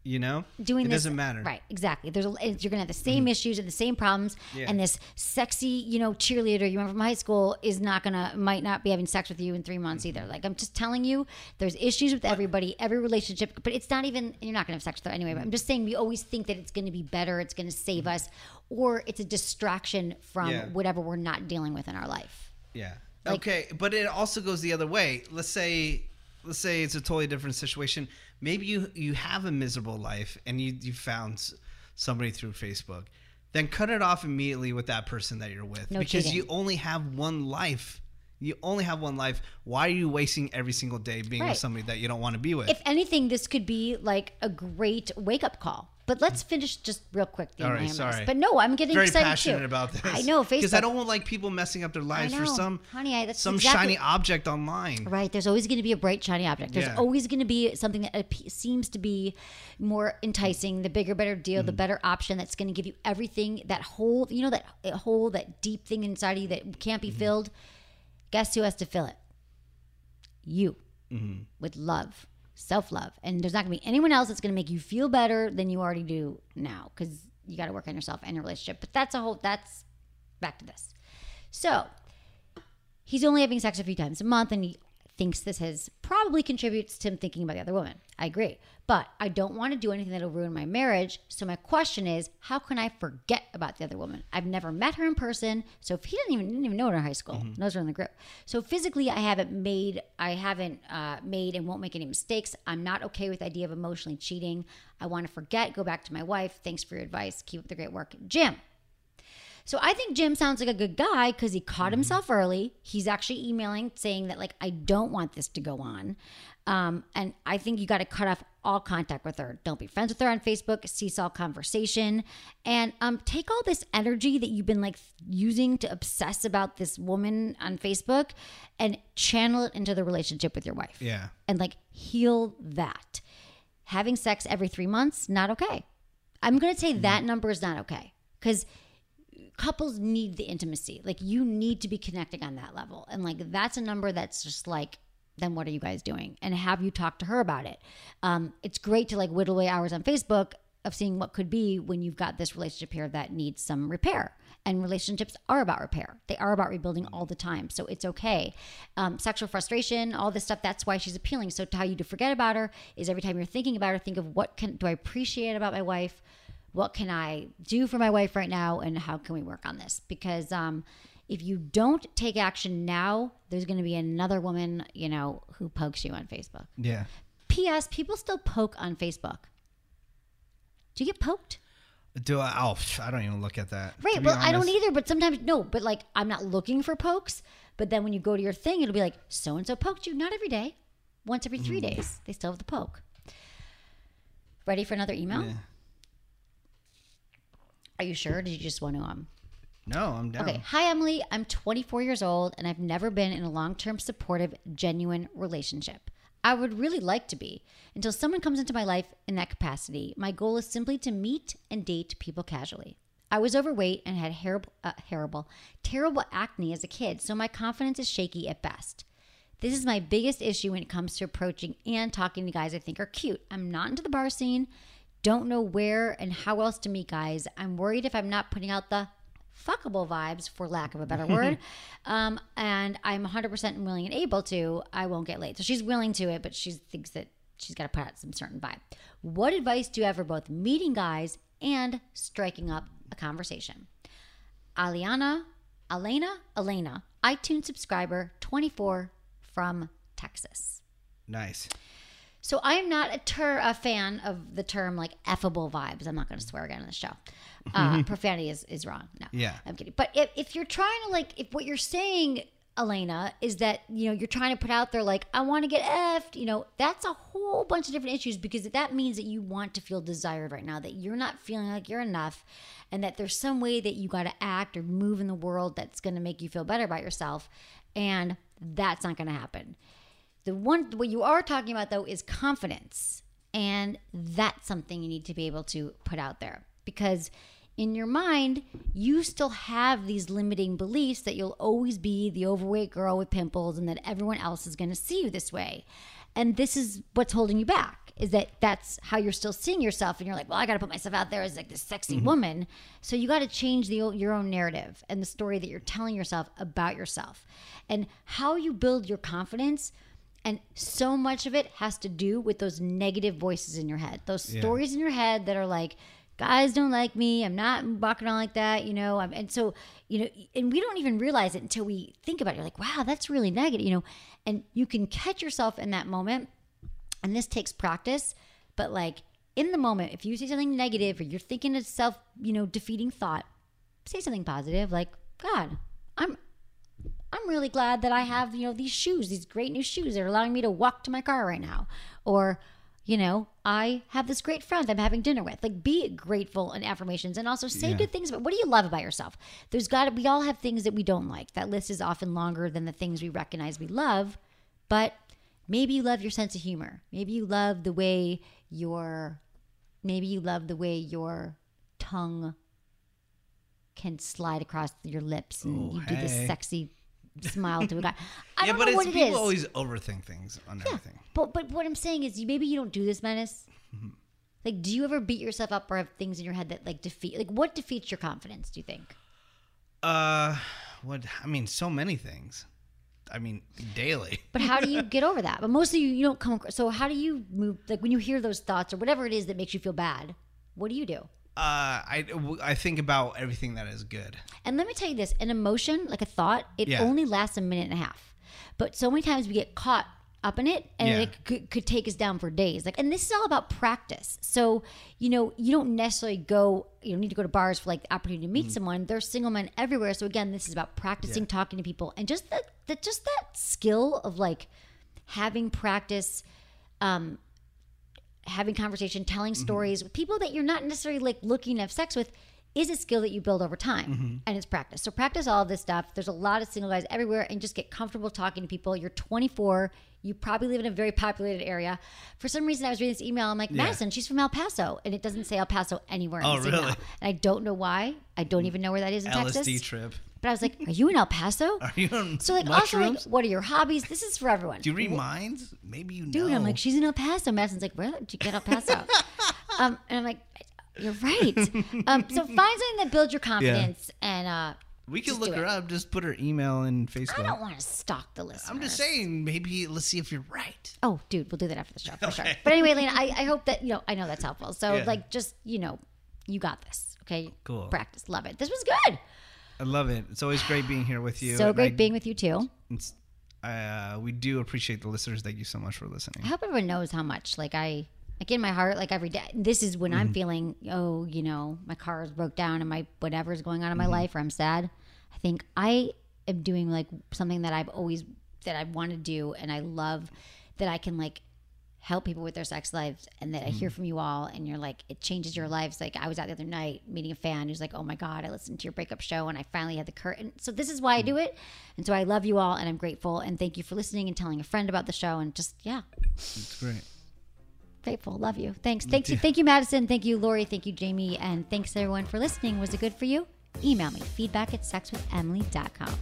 You know, doing it this doesn't matter. right exactly there's a, you're gonna have the same mm-hmm. issues and the same problems Yeah. and this sexy you know cheerleader you remember from high school is not gonna might not be having sex with you in three months mm-hmm. either like i'm just telling you there's issues with everybody every relationship but it's not even you're not gonna have sex with her anyway but i'm mm-hmm. just saying we always think that it's gonna be better it's gonna save us or it's a distraction from Yeah. whatever we're not dealing with in our life Yeah. Like- okay, but it also goes the other way. Let's say let's say it's a totally different situation. Maybe you you have a miserable life and you you found somebody through Facebook. then cut it off immediately with that person that you're with No because cheating. you only have one life. You only have one life. Why are you wasting every single day being Right. with somebody that you don't want to be with? If anything, this could be like a great wake up call. But let's finish just real quick the All right, sorry. But no, I'm getting Very excited passionate too. about this. I know Facebook. because I don't want like people messing up their lives for some Honey, I- that's some exactly- shiny object online. Right. There's always going to be a bright, shiny object. There's Yeah. always going to be something that seems to be more enticing, the bigger, better deal, Mm-hmm. the better option that's going to give you everything, that whole, you know, that hole, that deep thing inside of you that can't Mm-hmm. be filled. Guess who has to fill it? You. Mm-hmm. With love, self love. And there's not going to be anyone else that's going to make you feel better than you already do now because you got to work on yourself and your relationship. But that's a whole, that's back to this. So, he's only having sex a few times a month and he thinks this has probably contributes to him thinking about the other woman. I agree. But I don't want to do anything that'll ruin my marriage. So my question is, how can I forget about the other woman? I've never met her in person. So if he didn't even didn't even know her in high school, knows her in the group. So physically I haven't made I haven't uh, made and won't make any mistakes. I'm not okay with the idea of emotionally cheating. I want to forget, go back to my wife. Thanks for your advice. Keep up the great work. Jim. So I think Jim sounds like a good guy because he caught himself early. He's actually emailing saying that like I don't want this to go on, um, and I think you got to cut off all contact with her. Don't be friends with her on Facebook. Cease all conversation, and um, take all this energy that you've been like using to obsess about this woman on Facebook, and channel it into the relationship with your wife Yeah. and like heal that. Having sex every three months, not okay. I'm going to say that number is not okay because couples need the intimacy. Like you need to be connecting on that level. And like that's a number that's just like, then what are you guys doing? And have you talked to her about it? Um, it's great to like whittle away hours on Facebook of seeing what could be when you've got this relationship here that needs some repair. And relationships are about repair. They are about rebuilding all the time. So it's okay. Um, sexual frustration, all this stuff. That's why she's appealing. So to how you to forget about her is every time you're thinking about her, think of what can do I appreciate about my wife? What can I do for my wife right now? And how can we work on this? Because um, if you don't take action now, there's going to be another woman, you know, who pokes you on Facebook. Yeah. P.S. People still poke on Facebook. Do you get poked? Do I? Oh, I don't even look at that. Right. Well, I don't either, but sometimes no, but like I'm not looking for pokes. But then when you go to your thing, it'll be like so and so poked you. Not every day, once every three Mm. days. They still have the poke. Ready for another email? Yeah. Are you sure? Did you just want to um? No, I'm down. Okay. Hi, Emily. I'm 24 years old and I've never been in a long term, supportive, genuine relationship. I would really like to be until someone comes into my life in that capacity. My goal is simply to meet and date people casually. I was overweight and had terrible, uh, terrible, terrible acne as a kid, so my confidence is shaky at best. This is my biggest issue when it comes to approaching and talking to guys I think are cute. I'm not into the bar scene, don't know where and how else to meet guys. I'm worried if I'm not putting out the fuckable vibes, for lack of a better word. <laughs> um, and I'm 100% willing and able to, I won't get laid. So she's willing to it, but she thinks that she's got to put out some certain vibe. What advice do you have for both meeting guys and striking up a conversation? Aliana, Elena, Elena, iTunes subscriber, 24 from Texas. Nice. So I am not a, ter- a fan of the term like effable vibes. I'm not going to swear again on the show. Uh, <laughs> profanity is, is wrong. No, Yeah. I'm kidding. But if, if you're trying to like, if what you're saying, Elena, is that you know you're trying to put out there like I want to get effed, you know, that's a whole bunch of different issues because that means that you want to feel desired right now, that you're not feeling like you're enough, and that there's some way that you got to act or move in the world that's going to make you feel better about yourself, and that's not going to happen. The one what you are talking about though is confidence. And that's something you need to be able to put out there because in your mind, you still have these limiting beliefs that you'll always be the overweight girl with pimples and that everyone else is going to see you this way. And this is what's holding you back is that that's how you're still seeing yourself and you're like, well, I got to put myself out there as like this sexy mm-hmm. woman. So you got to change the your own narrative and the story that you're telling yourself about yourself. And how you build your confidence and so much of it has to do with those negative voices in your head, those stories in your head that are like, guys don't like me. I'm not walking on like that, you know. I'm, and so, you know, and we don't even realize it until we think about it. You're like, wow, that's really negative, you know. And you can catch yourself in that moment. And this takes practice, but like in the moment, if you say something negative or you're thinking a self, you know, defeating thought, say something positive like, God, I'm I'm really glad that I have, you know, these shoes, these great new shoes that are allowing me to walk to my car right now. Or, you know, I have this great friend I'm having dinner with. Like be grateful and affirmations and also say Yeah. good things about what do you love about yourself? There's got to we all have things that we don't like. That list is often longer than the things we recognize we love, but maybe you love your sense of humor. Maybe you love the way your maybe you love the way your tongue can slide across your lips and Oh, you do this hey. sexy smile to a guy. I yeah, don't but know it's what it people is. always overthink things on everything. But but what I'm saying is, you- maybe you don't do this, menace. Like, do you ever beat yourself up or have things in your head that like defeat? Like, what defeats your confidence? Do you think? Uh, what? I mean, so many things. I mean, daily. <laughs> But how do you get over that? But mostly you, you don't come. across So how do you move? Like when you hear those thoughts or whatever it is that makes you feel bad, what do you do? Uh, I I think about everything that is good. And let me tell you this: an emotion, like a thought, it Yeah. only lasts a minute and a half. But so many times we get caught up in it, and Yeah. it could, could take us down for days. Like, and this is all about practice. So you know, you don't necessarily go. You don't need to go to bars for like the opportunity to meet someone. There's single men everywhere. So again, this is about practicing talking to people and just that, that just that skill of like having practice. Um, having conversation, telling mm-hmm. stories with people that you're not necessarily like looking to have sex with is a skill that you build over time mm-hmm. and it's practice. So practice all of this stuff. There's a lot of single guys everywhere and just get comfortable talking to people. You're 24. You probably live in a very populated area. For some reason, I was reading this email. I'm like, Madison, she's from El Paso. And it doesn't say El Paso anywhere in Oh, this email. And I don't know why. I don't mm. even know where that is in LSD Texas. LSD trip. But I was like, are you in El Paso? <laughs> Are you on So like also like, mushrooms? what are your hobbies? This is for everyone. Do you read minds? Maybe you know. Dude, I'm like, she's in El Paso. Madison's like, where did you get El Paso? <laughs> um, and I'm like, you're right. Um, so find something that builds your confidence, and uh, we can just look do her it. up. Just put her email in Facebook. I don't want to stalk the listeners. I'm just saying, maybe let's see if you're right. Oh, dude, we'll do that after the show for sure. But anyway, Lena, I, I hope that you know. I know that's helpful. So Yeah. like, just you know, you got this. Okay. Cool. Practice. Love it. This was good. I love it. It's always great being here with you. so and great I- being with you too. it's- Uh, we do appreciate the listeners. Thank you so much for listening. I hope everyone knows how much like I like in my heart like every day. This is when Mm-hmm. I'm feeling oh you know my car is broke down and my whatever is going on in my Mm-hmm. life or I'm sad. I think I am doing like something that I've always that I want to do and I love that I can like help people with their sex lives and that I Mm-hmm. hear from you all and you're like it changes your lives. Like I was out the other night meeting a fan who's like oh my god I listened to your breakup show and I finally had the curtain. So this is why I do it. And so I love you all and I'm grateful. And thank you for listening and telling a friend about the show and just yeah. It's great. grateful. Love you. Thanks. Thanks you thank you Madison. Thank you Lori. Thank you Jamie. And thanks everyone for listening. Was it good for you? Email me. Feedback at sexwithemily.com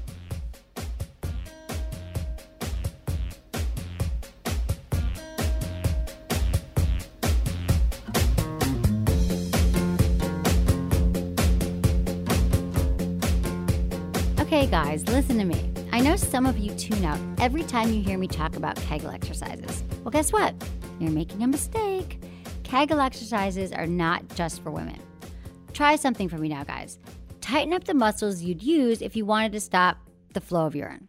guys, listen to me. I know some of you tune out every time you hear me talk about Kegel exercises. Well, guess what? You're making a mistake. Kegel exercises are not just for women. Try something for me now, guys. Tighten up the muscles you'd use if you wanted to stop the flow of urine.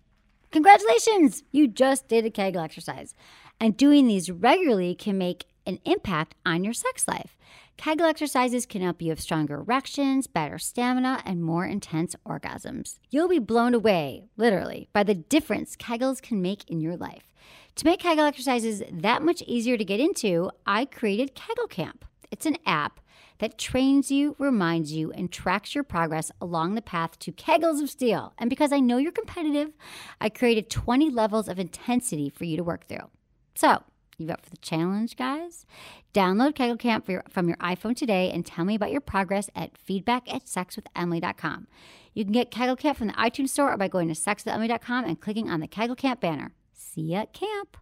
Congratulations! You just did a Kegel exercise. And doing these regularly can make an impact on your sex life. Kegel exercises can help you have stronger erections, better stamina, and more intense orgasms. You'll be blown away, literally, by the difference Kegels can make in your life. To make Kegel exercises that much easier to get into, I created Kegel Camp. It's an app that trains you, reminds you, and tracks your progress along the path to kegels of steel. And because I know you're competitive, I created 20 levels of intensity for you to work through. So, you up for the challenge, guys? Download Kegel Camp your, from your iPhone today and tell me about your progress at feedback at sexwithemily.com. You can get Kegel Camp from the iTunes Store or by going to sexwithemily.com and clicking on the Kegel Camp banner. See you at camp.